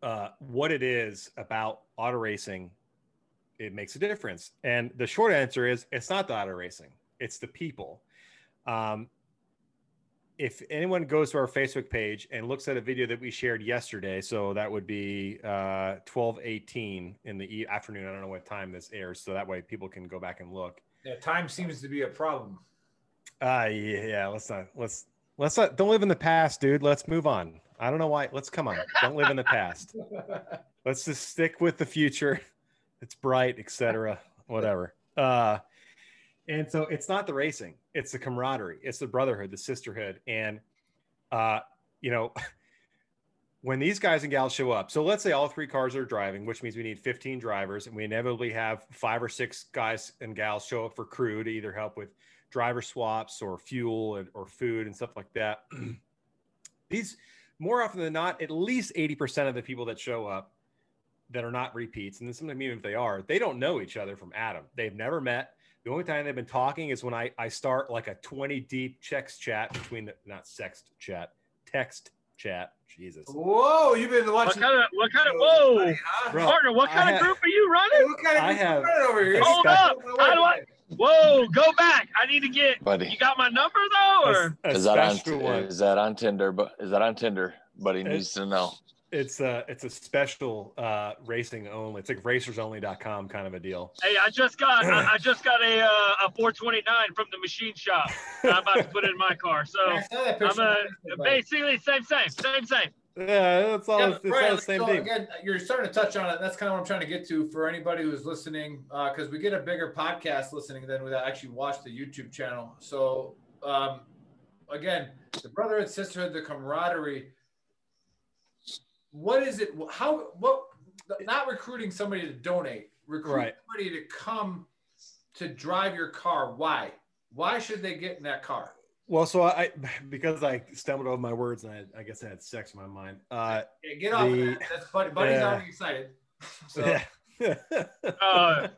uh, what it is about auto racing it makes a difference. And the short answer is it's not the auto racing, it's the people. Um, if anyone goes to our Facebook page and looks at a video that we shared yesterday, so that would be uh, 1218 in the e- afternoon. I don't know what time this airs, so that way people can go back and look. Yeah, time seems to be a problem. Uh yeah, yeah, let's not let's let's not don't live in the past, dude. Let's move on. I don't know why. Let's come on. Don't live in the past. <laughs> Let's just stick with the future. It's bright, etc. Whatever. Uh and so it's not the racing, it's the camaraderie, it's the brotherhood, the sisterhood. And uh, you know, <laughs> when these guys and gals show up, so let's say all three cars are driving, which means we need 15 drivers, and we inevitably have five or six guys and gals show up for crew to either help with driver swaps or fuel and, or food and stuff like that. <clears throat> These more often than not, at least 80% of the people that show up that are not repeats, and then sometimes even if they are, they don't know each other from Adam. They've never met. The only time they've been talking is when I, I start like a 20 deep checks chat between the not sext chat, text chat. Jesus. Whoa, you've been What watching. kind of what kind of whoa, Buddy, huh? Bro, partner? What I kind of have- group are you running? what kind of I have- running over here? Hold up! How do I? Whoa, go back! I need to get. buddy. You got my number though, or A- a Is that on? special one. Is that on Tinder? But is that on Tinder? Buddy needs to know. It's a it's a special uh racing only. It's like racersonly.com kind of a deal. hey, I just got I, I <clears throat> just got a uh, a 429 from the machine shop. that I'm about to put in my car. So yeah, I'm picture. a basically same same same same. Yeah, it's all Yeah, it's Brian, all the same so thing. again, you're starting to touch on it. That's kind of what I'm trying to get to for anybody who's listening, because we get a bigger podcast listening than we actually watch the YouTube channel. So, um, again, the brotherhood, and sisterhood, the camaraderie. What is it? How? What? Not recruiting somebody to donate. Recruit Right. somebody to come to drive your car. Why? Why should they get in that car? Well, so I because I stumbled over my words and I, I guess I had sex in my mind. Uh, Yeah, get off The- of that. That's buddy. Buddy's Yeah. already excited. <laughs> So. yeah. <laughs> Uh,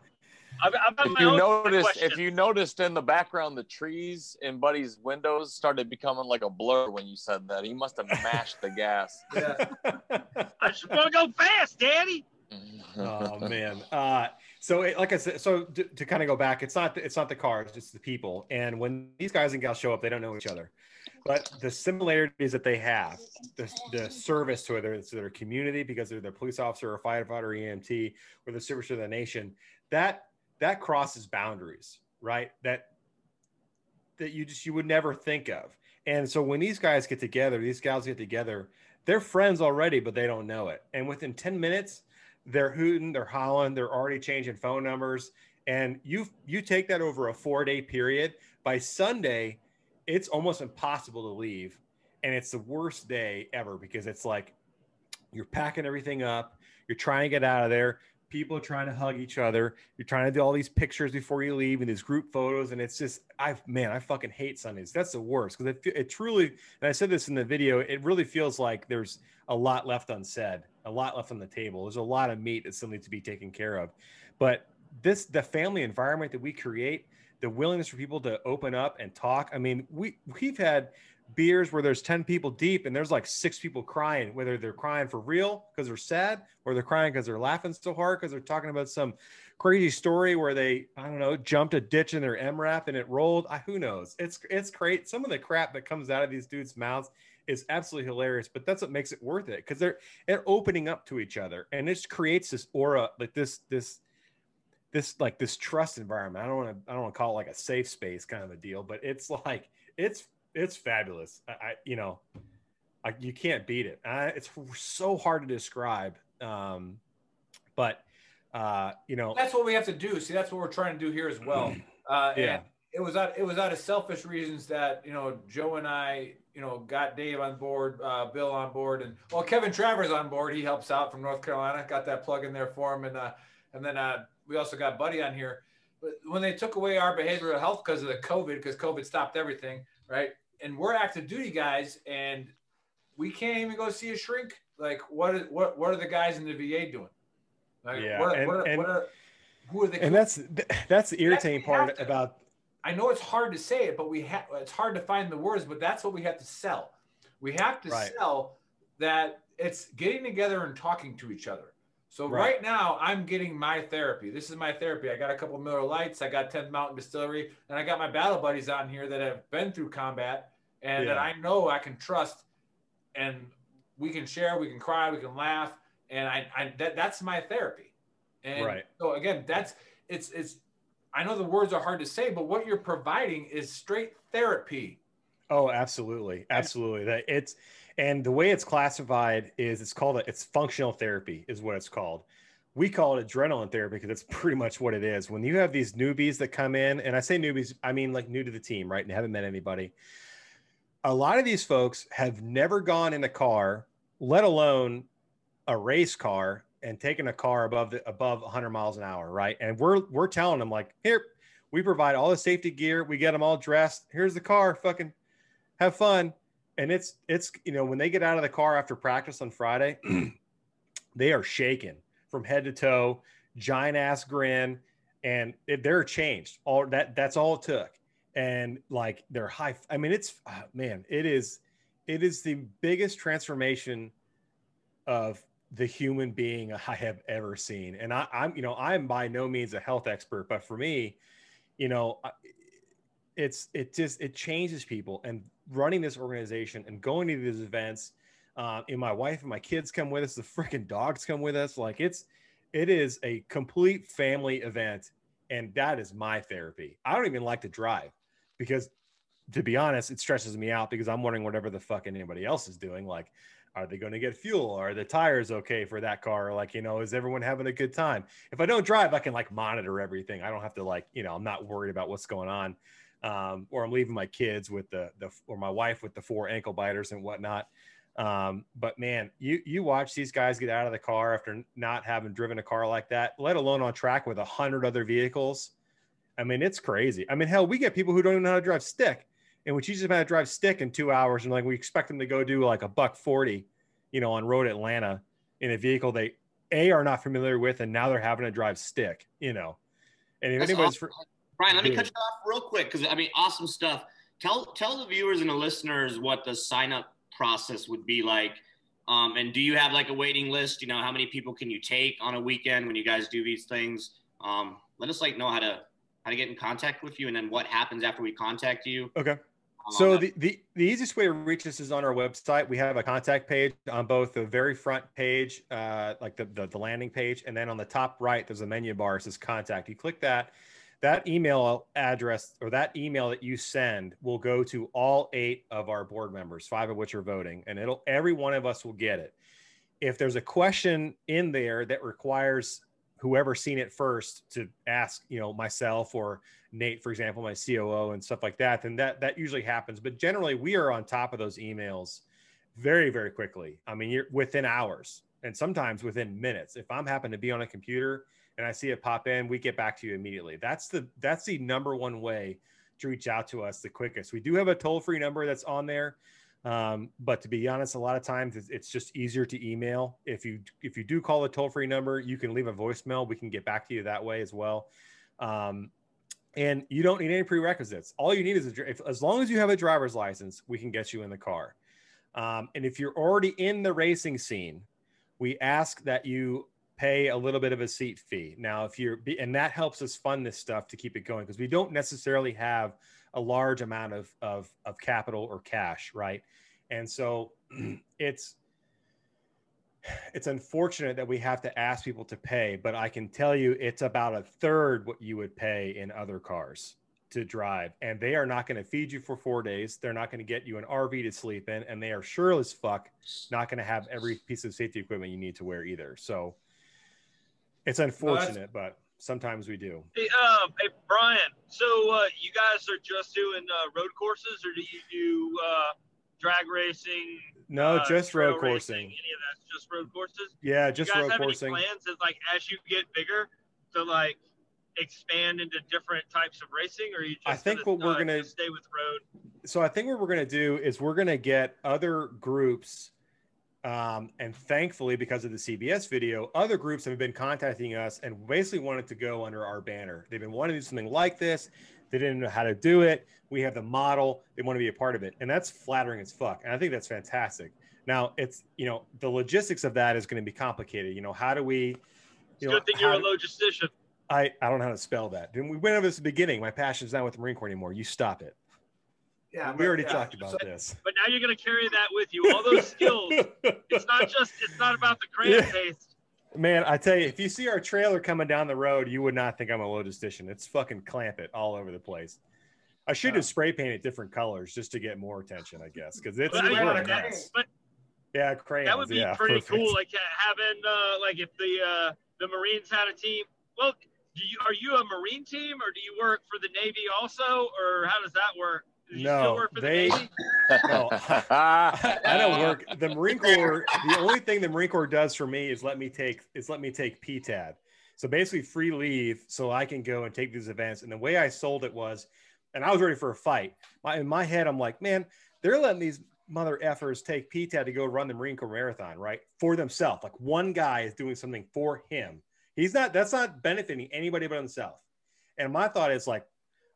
I've, I've If you noticed, if you noticed in the background, the trees in Buddy's windows started becoming like a blur when you said that. He must have mashed the gas. <laughs> Yeah. I just want to go fast, Daddy. <laughs> oh man. Uh, so it, like I said, so to, to kind of go back, it's not the, it's not the cars, it's the people. And when these guys and gals show up, they don't know each other, but the similarities that they have, the, the service to their to their community because they're the police officer or firefighter, or EMT, or the service to the nation, that that crosses boundaries, right? That that you just you would never think of. And so when these guys get together, these gals get together, they're friends already, but they don't know it. And within 10 minutes, they're hooting, they're hollering, they're already changing phone numbers. And you you take that over a four day period. By Sunday, it's almost impossible to leave. And it's the worst day ever because it's like, You're packing everything up. You're trying to get out of there. People trying to hug each other. You're trying to do all these pictures before you leave and these group photos. And it's just, I man, I fucking hate Sundays. That's the worst because it, it truly, and I said this in the video, it really feels like there's a lot left unsaid, a lot left on the table. There's a lot of meat that still needs to be taken care of. But this, the family environment that we create, the willingness for people to open up and talk. I mean, we we've had beers where there's 10 people deep and there's like six people crying, whether they're crying for real because they're sad or they're crying because they're laughing so hard because they're talking about some crazy story where they, I don't know, jumped a ditch in their MRAP and it rolled. I, who knows? It's it's great. Some of the crap that comes out of these dudes' mouths is absolutely hilarious, but that's what makes it worth it because they're they're opening up to each other and just creates this aura, like this this this like this trust environment. I don't want to I don't want to call it like a safe space kind of a deal, but it's like it's it's fabulous. I, I you know, I, you can't beat it. I, it's so hard to describe. Um, but uh, you know, that's what we have to do. See, that's what we're trying to do here as well. <clears throat> Uh, Yeah. It was out. It was out of selfish reasons that you know Joe and I, you know, got Dave on board, uh, Bill on board, and well, Kevin Travers on board. He helps out from North Carolina. Got that plug in there for him, and uh, and then uh, we also got Buddy on here. But when they took away our behavioral health because of the COVID, because COVID stopped everything, right? And we're active duty guys, and we can't even go see a shrink. Like, what is what? What are the guys in the VA doing? Like, Yeah, what, and- what, are, and- what are, who are the and that's that's the irritating have part about I know it's hard to say it, but we have it's hard to find the words, but that's what we have to sell. We have to Right. sell that it's getting together and talking to each other. So right. Right. now I'm getting my therapy. This is my therapy. I got a couple of Miller Lites, I got 10th Mountain Distillery, and I got my battle buddies on here that have been through combat and that I know I can trust and we can share, we can cry, we can laugh, and I, I that, that's my therapy. And Right. so again, that's it's it's I know the words are hard to say, but what you're providing is straight therapy. Oh, absolutely, absolutely. That it's and the way it's classified is it's called a, it's functional therapy is what it's called. We call it adrenaline therapy because it's <laughs> pretty much what it is. When you have these newbies that come in, and I say newbies, I mean like new to the team, right? And haven't met anybody. A lot of these folks have never gone in a car, let alone a race car, and taken a car above the above 100 miles an hour, right? And we're we're telling them like, here, we provide all the safety gear, we get them all dressed. Here's the car, fucking have fun. And it's it's you know when they get out of the car after practice on Friday, <clears throat> they are shaken from head to toe, giant ass grin, and they're changed. All that that's all it took. And like they're high. I mean, it's ah, man, it is it is the biggest transformation of the human being I have ever seen. And I, I'm, you know, I'm by no means a health expert, but for me, you know, it's it just it changes people. And running this organization and going to these events, uh, and my wife and my kids come with us. The freaking dogs come with us. Like it's it is a complete family event, and that is my therapy. I don't even like to drive because, to be honest, it stresses me out because I'm wondering whatever the fuck anybody else is doing. Like, are they going to get fuel? Are the tires okay for that car? Like, you know, is everyone having a good time? If I don't drive, I can like monitor everything. I don't have to like, you know, I'm not worried about what's going on. Um, or I'm leaving my kids with the the or my wife with the four ankle biters and whatnot. Um, but man, you you watch these guys get out of the car after not having driven a car like that, let alone on track with a hundred other vehicles. I mean, it's crazy. I mean, hell, we get people who don't even know how to drive stick, and we teach them how to drive stick in two hours, and like we expect them to go do like a buck forty, you know, on road Atlanta in a vehicle they a are not familiar with, and now they're having to drive stick, you know. And if That's anybody's awesome. Brian, let me cut you off real quick because I mean, awesome stuff. Tell tell the viewers and the listeners what the sign up process would be like. Um, and do you have like a waiting list? You know, how many people can you take on a weekend when you guys do these things? Um, let us like know how to how to get in contact with you, and then what happens after we contact you. okay. Um, So the, the the easiest way to reach us is on our website. We have a contact page on both the very front page, uh, like the, the the landing page, and then on the top right, there's a menu bar. It says contact. You click that. That email address or that email that you send will go to all eight of our board members, five of which are voting, and it'll every one of us will get it. If there's a question in there that requires whoever's seen it first to ask, you know, myself or Nate, for example, my COO and stuff like that, then that that usually happens. But generally, we are on top of those emails very, very quickly. I mean, you're within hours. and sometimes within minutes. If I'm happen to be on a computer and I see it pop in, we get back to you immediately. That's the that's the number one way to reach out to us the quickest. We do have a toll free number that's on there. Um, but to be honest, a lot of times it's, it's just easier to email. If you if you do call a toll free number, you can leave a voicemail. We can get back to you that way as well. Um, and you don't need any prerequisites. All you need is a, if, as long as you have a driver's license, we can get you in the car. Um, and if you're already in the racing scene, we ask that you pay a little bit of a seat fee. Now, if you're, and that helps us fund this stuff to keep it going because we don't necessarily have a large amount of, of, of capital or cash, right? And so <clears throat> it's, it's unfortunate that we have to ask people to pay, but I can tell you it's about a third what you would pay in other cars to drive. And they are not going to feed you for four days. They're not going to get you an RV to sleep in. And they are sure as fuck not going to have every piece of safety equipment you need to wear either. So it's unfortunate, but sometimes we do. Hey, uh, hey Brian. So uh, you guys are just doing uh, road courses, or do you do uh, drag racing? No, uh, just road coursing. Racing, any of that's just road courses. Yeah, just guys road have coursing. any plans as like as you get bigger to like expand into different types of racing, or you just I think gonna, what we're gonna- stay with road? so I think what we're going to do is we're going to get other groups. Um, and thankfully, because of the CBS video, other groups have been contacting us and basically wanted to go under our banner. They've been wanting to do something like this. They didn't know how to do it. We have the model. They want to be a part of it. And that's flattering as fuck. And I think that's fantastic. Now, it's, you know, the logistics of that is going to be complicated. You know, how do we, you a know, good thing you're a logistician. I, I don't know how to spell that. We went over this at the beginning. My passion's not with the Marine Corps anymore. You stop it. Yeah, we but- already yeah. talked about So- this. But now you're gonna carry that with you. All those skills. it's not just. It's not about the crayon Yeah. paste. Man, I tell you, if you see our trailer coming down the road, you would not think I'm a logistician. It's fucking clamp it all over the place. I should have spray painted different colors just to get more attention, I guess, because it's But, I mean, that, but Yeah, crayons. that would be yeah, pretty perfect. cool. Like uh, having, uh, like if the uh, the Marines had a team. Well, do you are you a Marine team or do you work for the Navy also, or how does that work? Do you No, still work for they- the No, <laughs> I don't work. The Marine Corps. The only thing the Marine Corps does for me is let me take is let me take PTAD. So basically, free leave, so I can go and take these events. And the way I sold it was, and I was ready for a fight. My, in my head, I'm like, man, they're letting these mother effers take PTAD to go run the Marine Corps marathon, right, for themselves. Like one guy is doing something for him. He's not. That's not benefiting anybody but himself. And my thought is like,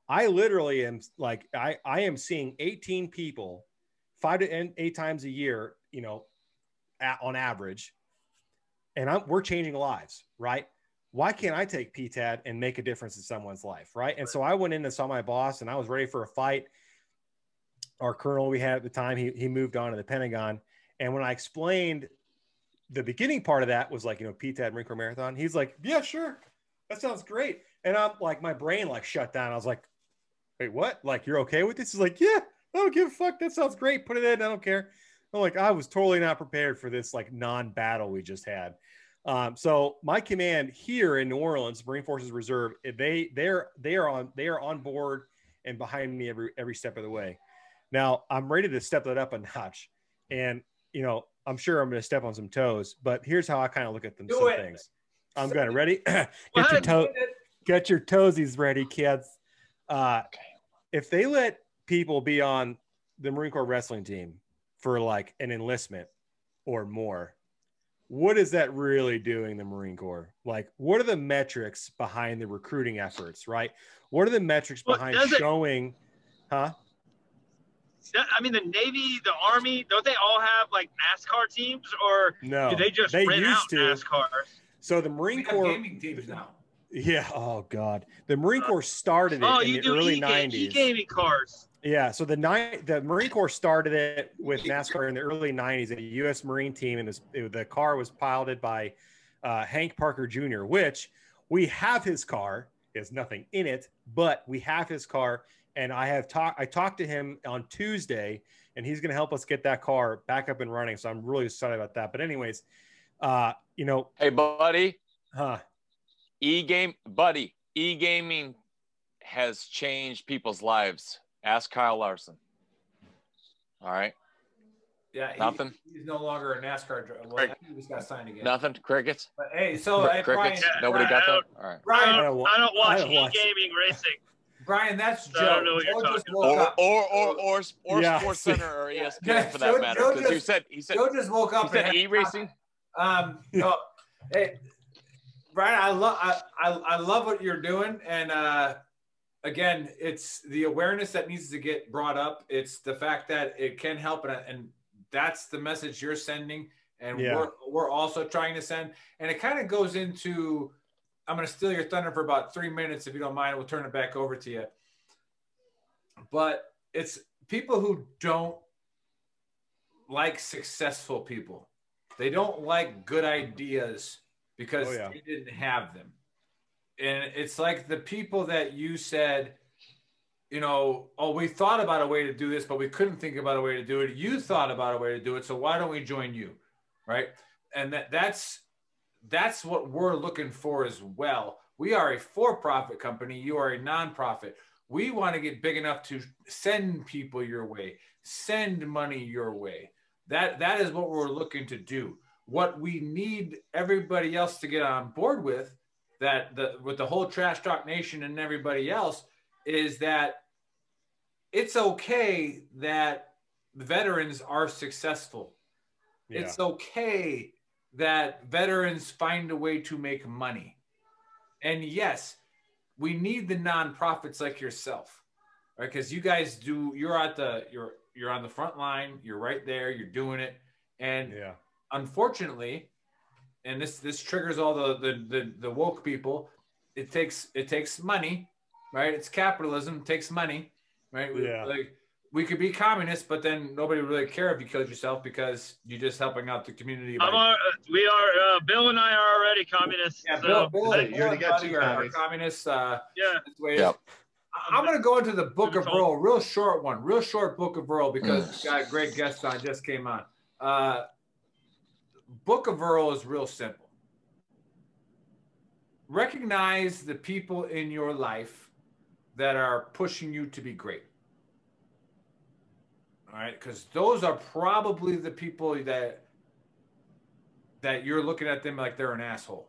I literally am like I I am seeing 18 people five to eight times a year, you know, at, on average, and I'm, we're changing lives, right? Why can't I take PTAD and make a difference in someone's life, right? And so I went in and saw my boss, and I was ready for a fight. Our colonel we had at the time, he he moved on to the Pentagon, and when I explained the beginning part of that was like, you know, PTAD Marine Corps Marathon, he's like, yeah, sure, that sounds great. And I'm like, my brain like shut down. I was like, wait, what? Like, you're okay with this? He's like, yeah, I don't give a fuck. That sounds great. Put it in. I don't care. I'm like, I was totally not prepared for this like non-battle we just had. Um, so my command here in New Orleans, Marine Forces Reserve, they they're they are on they are on board and behind me every every step of the way. Now I'm ready to step that up a notch, and you know I'm sure I'm going to step on some toes. But here's how I kind of look at them Do some it. things. I'm going to ready. <clears throat> get your toe get your toesies ready, kids. Uh, if they let people be on the Marine Corps wrestling team for like an enlistment or more, what is that really doing the Marine Corps? Like, what are the metrics behind the recruiting efforts, right? What are the metrics Well, behind does it- showing, huh? I mean, the Navy, the Army, don't they all have like NASCAR teams, or No, do they just they rent used out to. NASCARs? So the We Marine have Corps, gaming teams now. Yeah. Oh God, the Marine Corps started it Oh, in you the do early e-game, '90s. e-gaming cars. Yeah, so the nine the Marine Corps started it with <laughs> NASCAR in the early '90s. A U.S. Marine team, and this, it- the car was piloted by uh, Hank Parker Jr., which we have his car. He has nothing in it, but we have his car, and I have talked. I talked to him on Tuesday, and he's going to help us get that car back up and running. So I'm really excited about that. But anyways, uh, you know, hey, buddy, huh? E game, buddy, e gaming has changed people's lives. Ask Kyle Larson. All right. Yeah, he- Nothing? He's no longer a NASCAR driver. Well, Right. I think he just got signed again. Nothing. Crickets. But hey, so hey, Brian, Crickets. Nobody got that. All right. I Brian, don't, I don't I don't watch I don't e-gaming racing. Brian, that's Joe. I don't know what you're Joe talking woke Or or or or, or Yeah. Sports Center or ESPN Yeah, for Joe- that matter. Because you said he said Joe just woke he up. said and e racing. Um, no, hey, Brian, I love I, I I love what you're doing, and uh, again, it's the awareness that needs to get brought up. It's the fact that it can help, and, and that's the message you're sending, and Yeah. we're we're also trying to send, and it kind of goes into. I'm going to steal your thunder for about three minutes, if you don't mind. We'll turn it back over to you. But it's people who don't like successful people. They don't like good ideas because Oh, yeah. they didn't have them. And it's like the people that you said, you know, oh, we thought about a way to do this, but we couldn't think about a way to do it. You thought about a way to do it, so why don't we join you? Right? And that that's that's what we're looking for as well. We are a for-profit company, you are a nonprofit. We want to get big enough to send people your way, send money your way. That that is what we're looking to do. What we need everybody else to get on board with, that the with the whole trash talk nation and everybody else, is that it's okay that veterans are successful. Yeah. It's okay that veterans find a way to make money. And yes, we need the nonprofits like yourself, right? Because you guys do, you're at the, you're, you're on the front line, you're right there, you're doing it. And yeah. Unfortunately, and this, this triggers all the, the, the, the woke people. It takes, it takes money, right? It's capitalism, it takes money, right? We- Yeah. Like, we could be communists, but then nobody would really care if you killed yourself because you're just helping out the community. by- I'm on, we are. Uh, Bill and I are already communists. Yeah, so, Bill, Bill, Bill you already and got Buddy two are, are communists. Uh, yeah. Yep. I- I'm going to go into the Book of Told- real short one, real short Book of Earl, because Mm. we got a great guest on, just came on. Uh, Book of Earl is real simple. Recognize the people in your life that are pushing you to be great. All right, because those are probably the people that that you're looking at them like they're an asshole.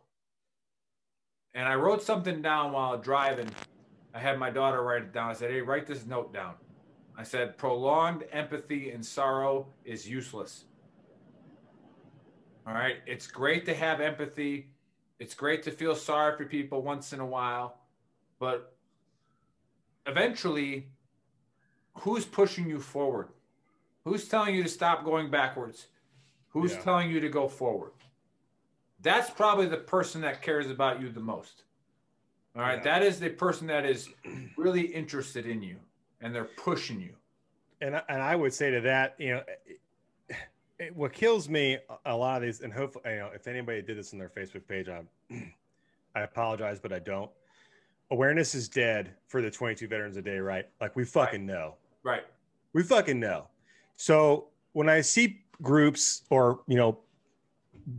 And I wrote something down while driving. I had my daughter write it down. I said, "Hey, write this note down." I said, "Prolonged empathy and sorrow is useless." All right, it's great to have empathy. It's great to feel sorry for people once in a while, but eventually, who's pushing you forward? Who's telling you to stop going backwards? Who's Yeah. telling you to go forward? That's probably the person that cares about you the most. All right, Yeah. that is the person that is really interested in you and they're pushing you. and and I would say to that, you know, it, what kills me a- lot of these, and hopefully, you know, if anybody did this on their Facebook page, I, <clears throat> I apologize, but I don't. Awareness is dead for the 22 veterans a day, right? Like we fucking know, Right. we fucking know. So when I see groups or you know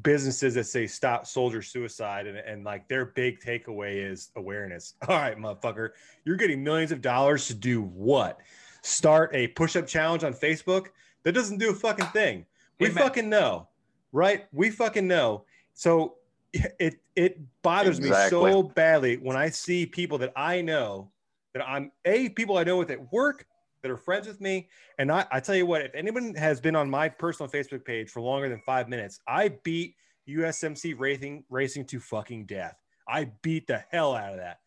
businesses that say stop soldier suicide and, and like their big takeaway is awareness. <laughs> All right, motherfucker, you're getting millions of dollars to do what? Start a push-up challenge on Facebook? That doesn't do a fucking thing. We Amen. fucking know, right? We fucking know. So <laughs> it it bothers me so badly when I see people that I know that I'm a people I know with at work that are friends with me. And I, I tell you what, if anyone has been on my personal Facebook page for longer than five minutes, I beat USMC racing racing to fucking death. I beat the hell out of that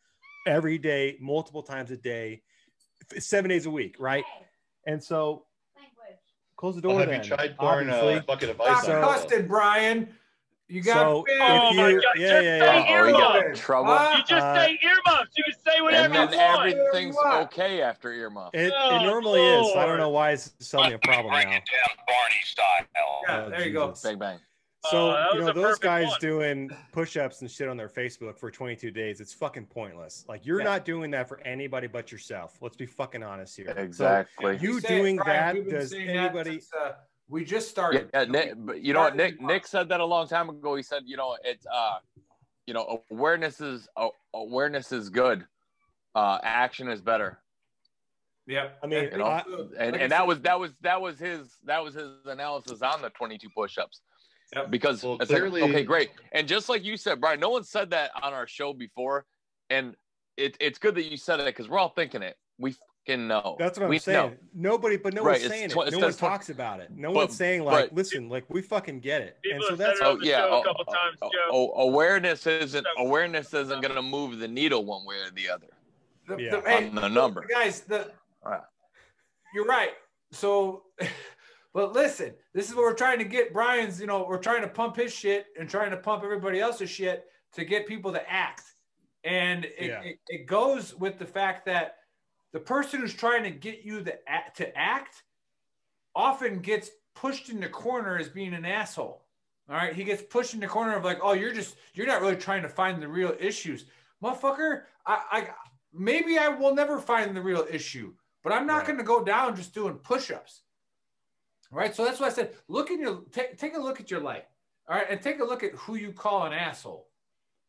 every day, multiple times a day, seven days a week, right? And so close the door. Well, have then, you tried pouring obviously. a bucket of Stop ice So- on cussing, Brian. You got So, big. if Oh my you- God! yeah, just yeah, say yeah. He got earmuffs. trouble. Huh? You just Uh, say earmuffs. You can say whatever and you then want. everything's What? okay after earmuff. It, Oh, it normally is. I don't know why it's suddenly a problem now. Bring now. it down Barney style. Yeah, Oh, there you go. Jesus. Bang bang. So Oh, that you know those guys one. doing push-ups and shit on their Facebook for 22 days. It's fucking pointless. Like you're Yeah. not doing that for anybody but yourself. Let's be fucking honest here. So Exactly. you We say it, doing Brian, that does saying that anybody? since, uh, we just started. yeah, Nick, but you know what? Nick Nick said that a long time ago. He said, you know, it's uh, you know, awareness is uh, awareness is good. Uh, action is better. Yep. I mean, You know, I- and, like and that said- was that was that was his that was his analysis on the 22 push-ups. Yep. Because Well, it's like, okay, great. And just like you said, Brian, no one said that on our show before, and it, it's good that you said it because we're all thinking it. We fucking know. That's what I'm we saying. Nobody, but no Right, one's saying tw- it. it No one says tw- talks about it. No but- one's saying like, but- listen, like we fucking get it. And so that's said Oh yeah. show a oh, couple oh, times, oh, Joe. oh, awareness isn't awareness isn't going to move the needle one way or the other. The, Yeah. the, hey, On the number. guys. The Right. you're right. So, <laughs> but listen, this is what we're trying to get. Brian's, you know, we're trying to pump his shit and trying to pump everybody else's shit to get people to act. And it, Yeah. it, it goes with the fact that the person who's trying to get you the, to act often gets pushed in the corner as being an asshole. All right. He gets pushed in the corner of like, oh, you're just, you're not really trying to find the real issues. Motherfucker, I, I maybe I will never find the real issue, but I'm not Right. going to go down just doing Right. So that's why I said, look at your take take a look at your life. All right, and take a look at who you call an asshole.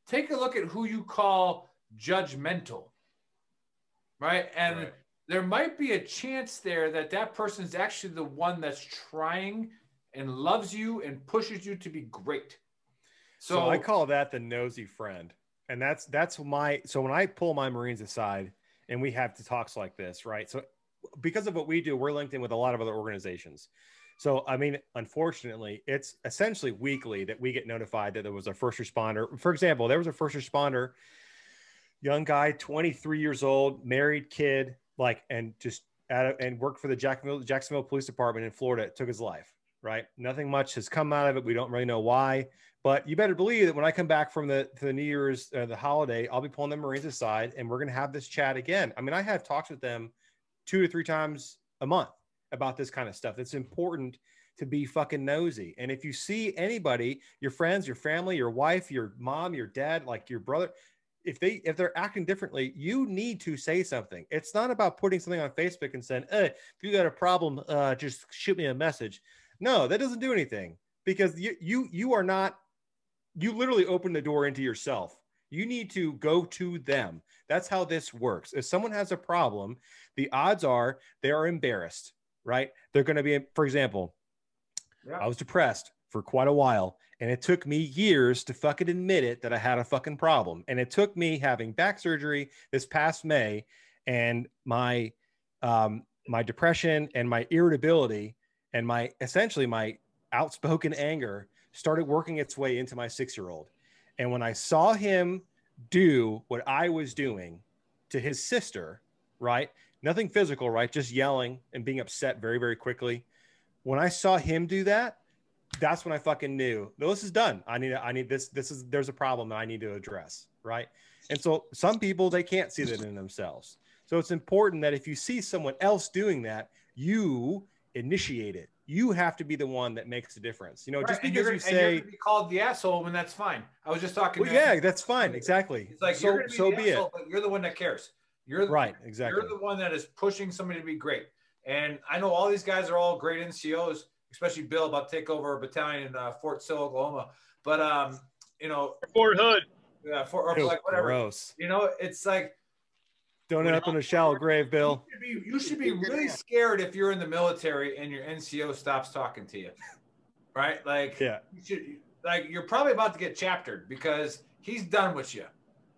Take a look at who you call judgmental. Right, and Right. there might be a chance there that that person is actually the one that's trying and loves you and pushes you to be great. So, So, I call that the nosy friend. And that's that's my so when I pull my Marines aside and we have talks like this, right? So because of what we do, we're linked in with a lot of other organizations. So I mean, unfortunately, it's essentially weekly that we get notified that there was a first responder. For example, there was a first responder, young guy, 23 years old, married kid, like, and just at a, and worked for the Jacksonville Jacksonville Police Department in Florida. Took his life. Right. Nothing much has come out of it. We don't really know why. But you better believe that when I come back from the the New Year's uh, the holiday, I'll be pulling the Marines aside and we're going to have this chat again. I mean, I have talks with them two to three times a month about this kind of stuff. It's important to be fucking nosy. And if you see anybody, your friends, your family, your wife, your mom, your dad, like your brother, if they if they're acting differently, you need to say something. It's not about putting something on Facebook and saying, eh, if you got a problem, uh, just shoot me a message. No, that doesn't do anything because you you you are not you literally open the door into yourself. You need to go to them. That's how this works. If someone has a problem, the odds are they are embarrassed, right? They're going to be, for example, Yeah. I was depressed for quite a while, and it took me years to fucking admit it that I had a fucking problem. And it took me having back surgery this past May and my um, my depression and my irritability and my essentially my outspoken anger started working its way into my six year old. And when I saw him do what I was doing to his sister, right? Nothing physical, right? Just yelling and being upset very, very quickly. When I saw him do that, that's when I fucking knew "No, this is done. I need, I need this. This is there's a problem that I need to address, right? And so some people they can't see that in themselves. So it's important that if you see someone else doing that, you initiate it. You have to be the one that makes the difference. You know, Right, just because you gonna- and you're say, be called the asshole, when that's fine. I was just talking. well, yeah, that's fine. Exactly. It's like so, be so be asshole, it. but you're the one that cares. You're the, Right. Exactly. You're the one that is pushing somebody to be great. And I know all these guys are all great NCOs, especially Bill about to take over a battalion in uh, Fort Sill, Oklahoma. But um, you know, Fort Hood. uh, for or Ew, like whatever. Gross. You know, it's like Don't end up in a shallow grave, Bill. you should be, you should be really scared if you're in the military and your NCO stops talking to you, right? Like, Yeah. you should, like you're probably about to get chaptered because he's done with you,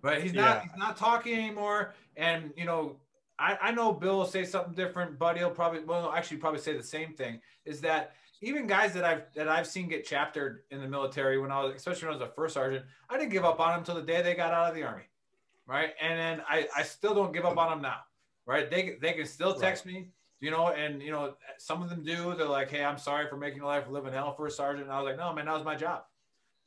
right? He's not Yeah. he's not talking anymore, and you know. I, I know Bill will say something different. Buddy will probably well actually probably say the same thing. Is that even guys that I've that I've seen get chaptered in the military when I was especially when I was a first sergeant, I didn't give up on them until the day they got out of the army, right? And then I I still don't give up on them now, right? They they can still text me, you know, and you know some of them do. They're like, hey, I'm sorry for making your life live in hell for a sergeant. And I was like, no, man, that was my job,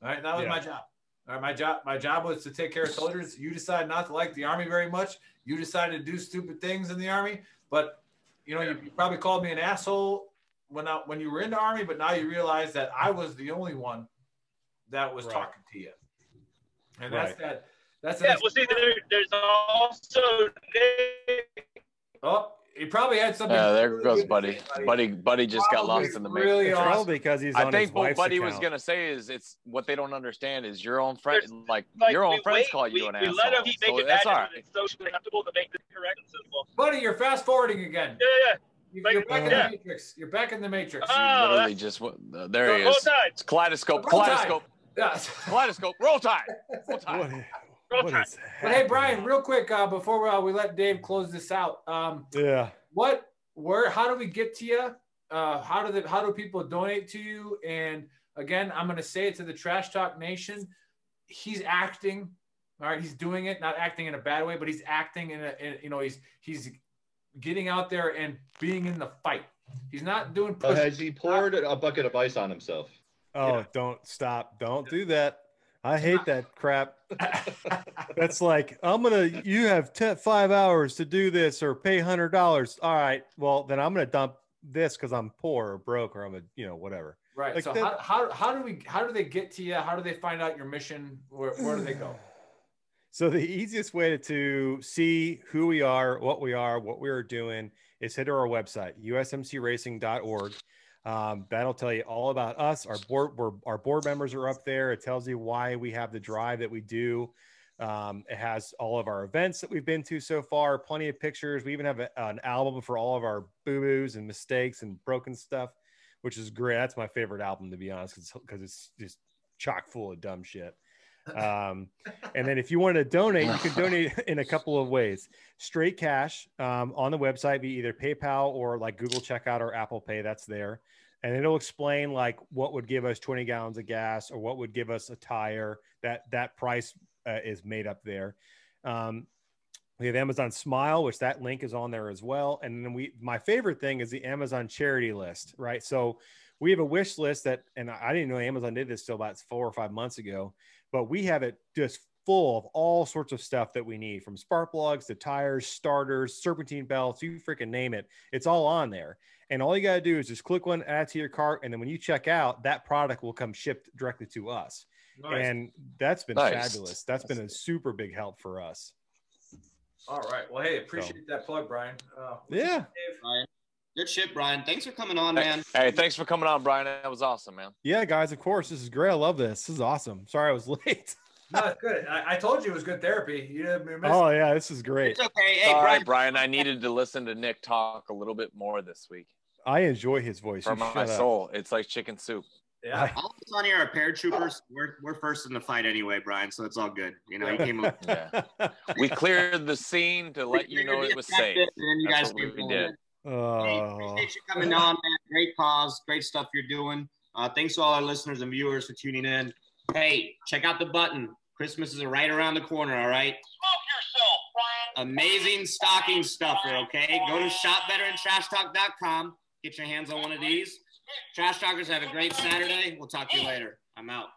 all right? That was Yeah. my job. All right, my job my job was to take care of soldiers. You decide not to like the army very much. You decided to do stupid things in the army, but you know, you, you probably called me an asshole when I, when you were in the army, but now you realize that I was the only one that was Right. talking to you. And Right. that's that. That's Yeah, the well, see, there, there's also Oh, he probably had something. Yeah, there really goes Buddy. say, Buddy, Buddy just got lost in the really matrix. awesome. Probably because he's I on think his what wife's Buddy was gonna say is it's what they don't understand is your own friend, like, Like, your own we friends wait- call you we, an we asshole. let him make so it that's all right. it's socially acceptable to make the corrections as well. Buddy, you're fast forwarding again. Yeah, yeah, You- Like, You're back in yeah. the matrix. You're back in the matrix. Oh, You literally that's- just uh, yeah. there he Roll is. Tide. It's kaleidoscope, Roll Tide. kaleidoscope, Yeah. kaleidoscope. Roll tide. Roll <laughs> tide. What, Roll what Tide. is But hey, Brian, real quick uh, before we, uh, we let Dave close this out, um, Yeah. what, where, how do we get to you? Uh, how do the, how do people donate to you? And again, I'm going to say it to the Trash Talk Nation. He's acting. All right, he's doing it, not acting in a bad way, but he's acting in a, in, you know, he's he's getting out there and being in the fight. He's not doing Uh, push. has he poured a bucket of ice on himself? Oh, Yeah. don't stop. Don't do that. I hate that crap. <laughs> That's like, I'm going to, you have 10, five hours to do this or pay $100. All right. Well, then I'm going to dump this because I'm poor or broke or I'm a, you know, whatever. Right. Like so that- how, how, how do we how do they get to you? How do they find out your mission? Where, where do they go? <sighs> So the easiest way to see who we are, what we are, what we are doing is head to our website, usmcracing.org. Um, that'll tell you all about us. Our board, our board members are up there. It tells you why we have the drive that we do. Um, it has all of our events that we've been to so far, plenty of pictures. We even have a, an album for all of our boo boos and mistakes and broken stuff, which is great. That's my favorite album, to be honest, because it's just chock full of dumb shit. Um, and then if you want to donate, you can donate <laughs> in a couple of ways. Straight cash um, on the website, be either PayPal or like Google Checkout or Apple Pay. That's there, and it'll explain like what would give us 20 gallons of gas or what would give us a tire. That that price uh, is made up there. Um, we have Amazon Smile, which that link is on there as well. And then we, my favorite thing is the Amazon charity list, right? So we have a wish list that, and I didn't know Amazon did this till about four or five months ago, but we have it just full of all sorts of stuff that we need from spark plugs to tires, starters, serpentine belts, you freaking name it. It's all on there. And all you got to do is just click one, add to your cart. And then when you check out, that product will come shipped directly to us. And that's been Nice. fabulous. That's been a super big help for us. All right. Well, hey, appreciate that plug, Brian. Uh, Yeah. Dave? Brian. Good shit, Brian. Thanks for coming on, man. hey, thanks for coming on, Brian. That was awesome, man. Yeah, guys, of course. This is great. I love this. This is awesome. Sorry I was <laughs> late. No, it's good. I, I told you it was good therapy. You didn't miss oh, yeah, this is great. It's okay. Hey, Sorry, Brian. Brian. I needed to listen to Nick talk a little bit more this week I enjoy his voice. From my shut up. soul. It's like chicken soup. Yeah. All of us on here are paratroopers. We're, we're first in the fight anyway, Brian, so it's all good. You know, you came up. Yeah. We cleared the scene to let you know it was safe. And then you That's guys what we came did. Forward. Hey, appreciate you coming on, man. Great cause, great stuff you're doing. Uh, thanks to all our listeners and viewers for tuning in. Hey, check out the button. Christmas is right around the corner, all right? Yourself, Amazing stocking stuffer, okay? Go to shopveterantrashtalk.com. Get your hands on one of these. Trash Talkers, have a great Saturday. We'll talk to you later. I'm out.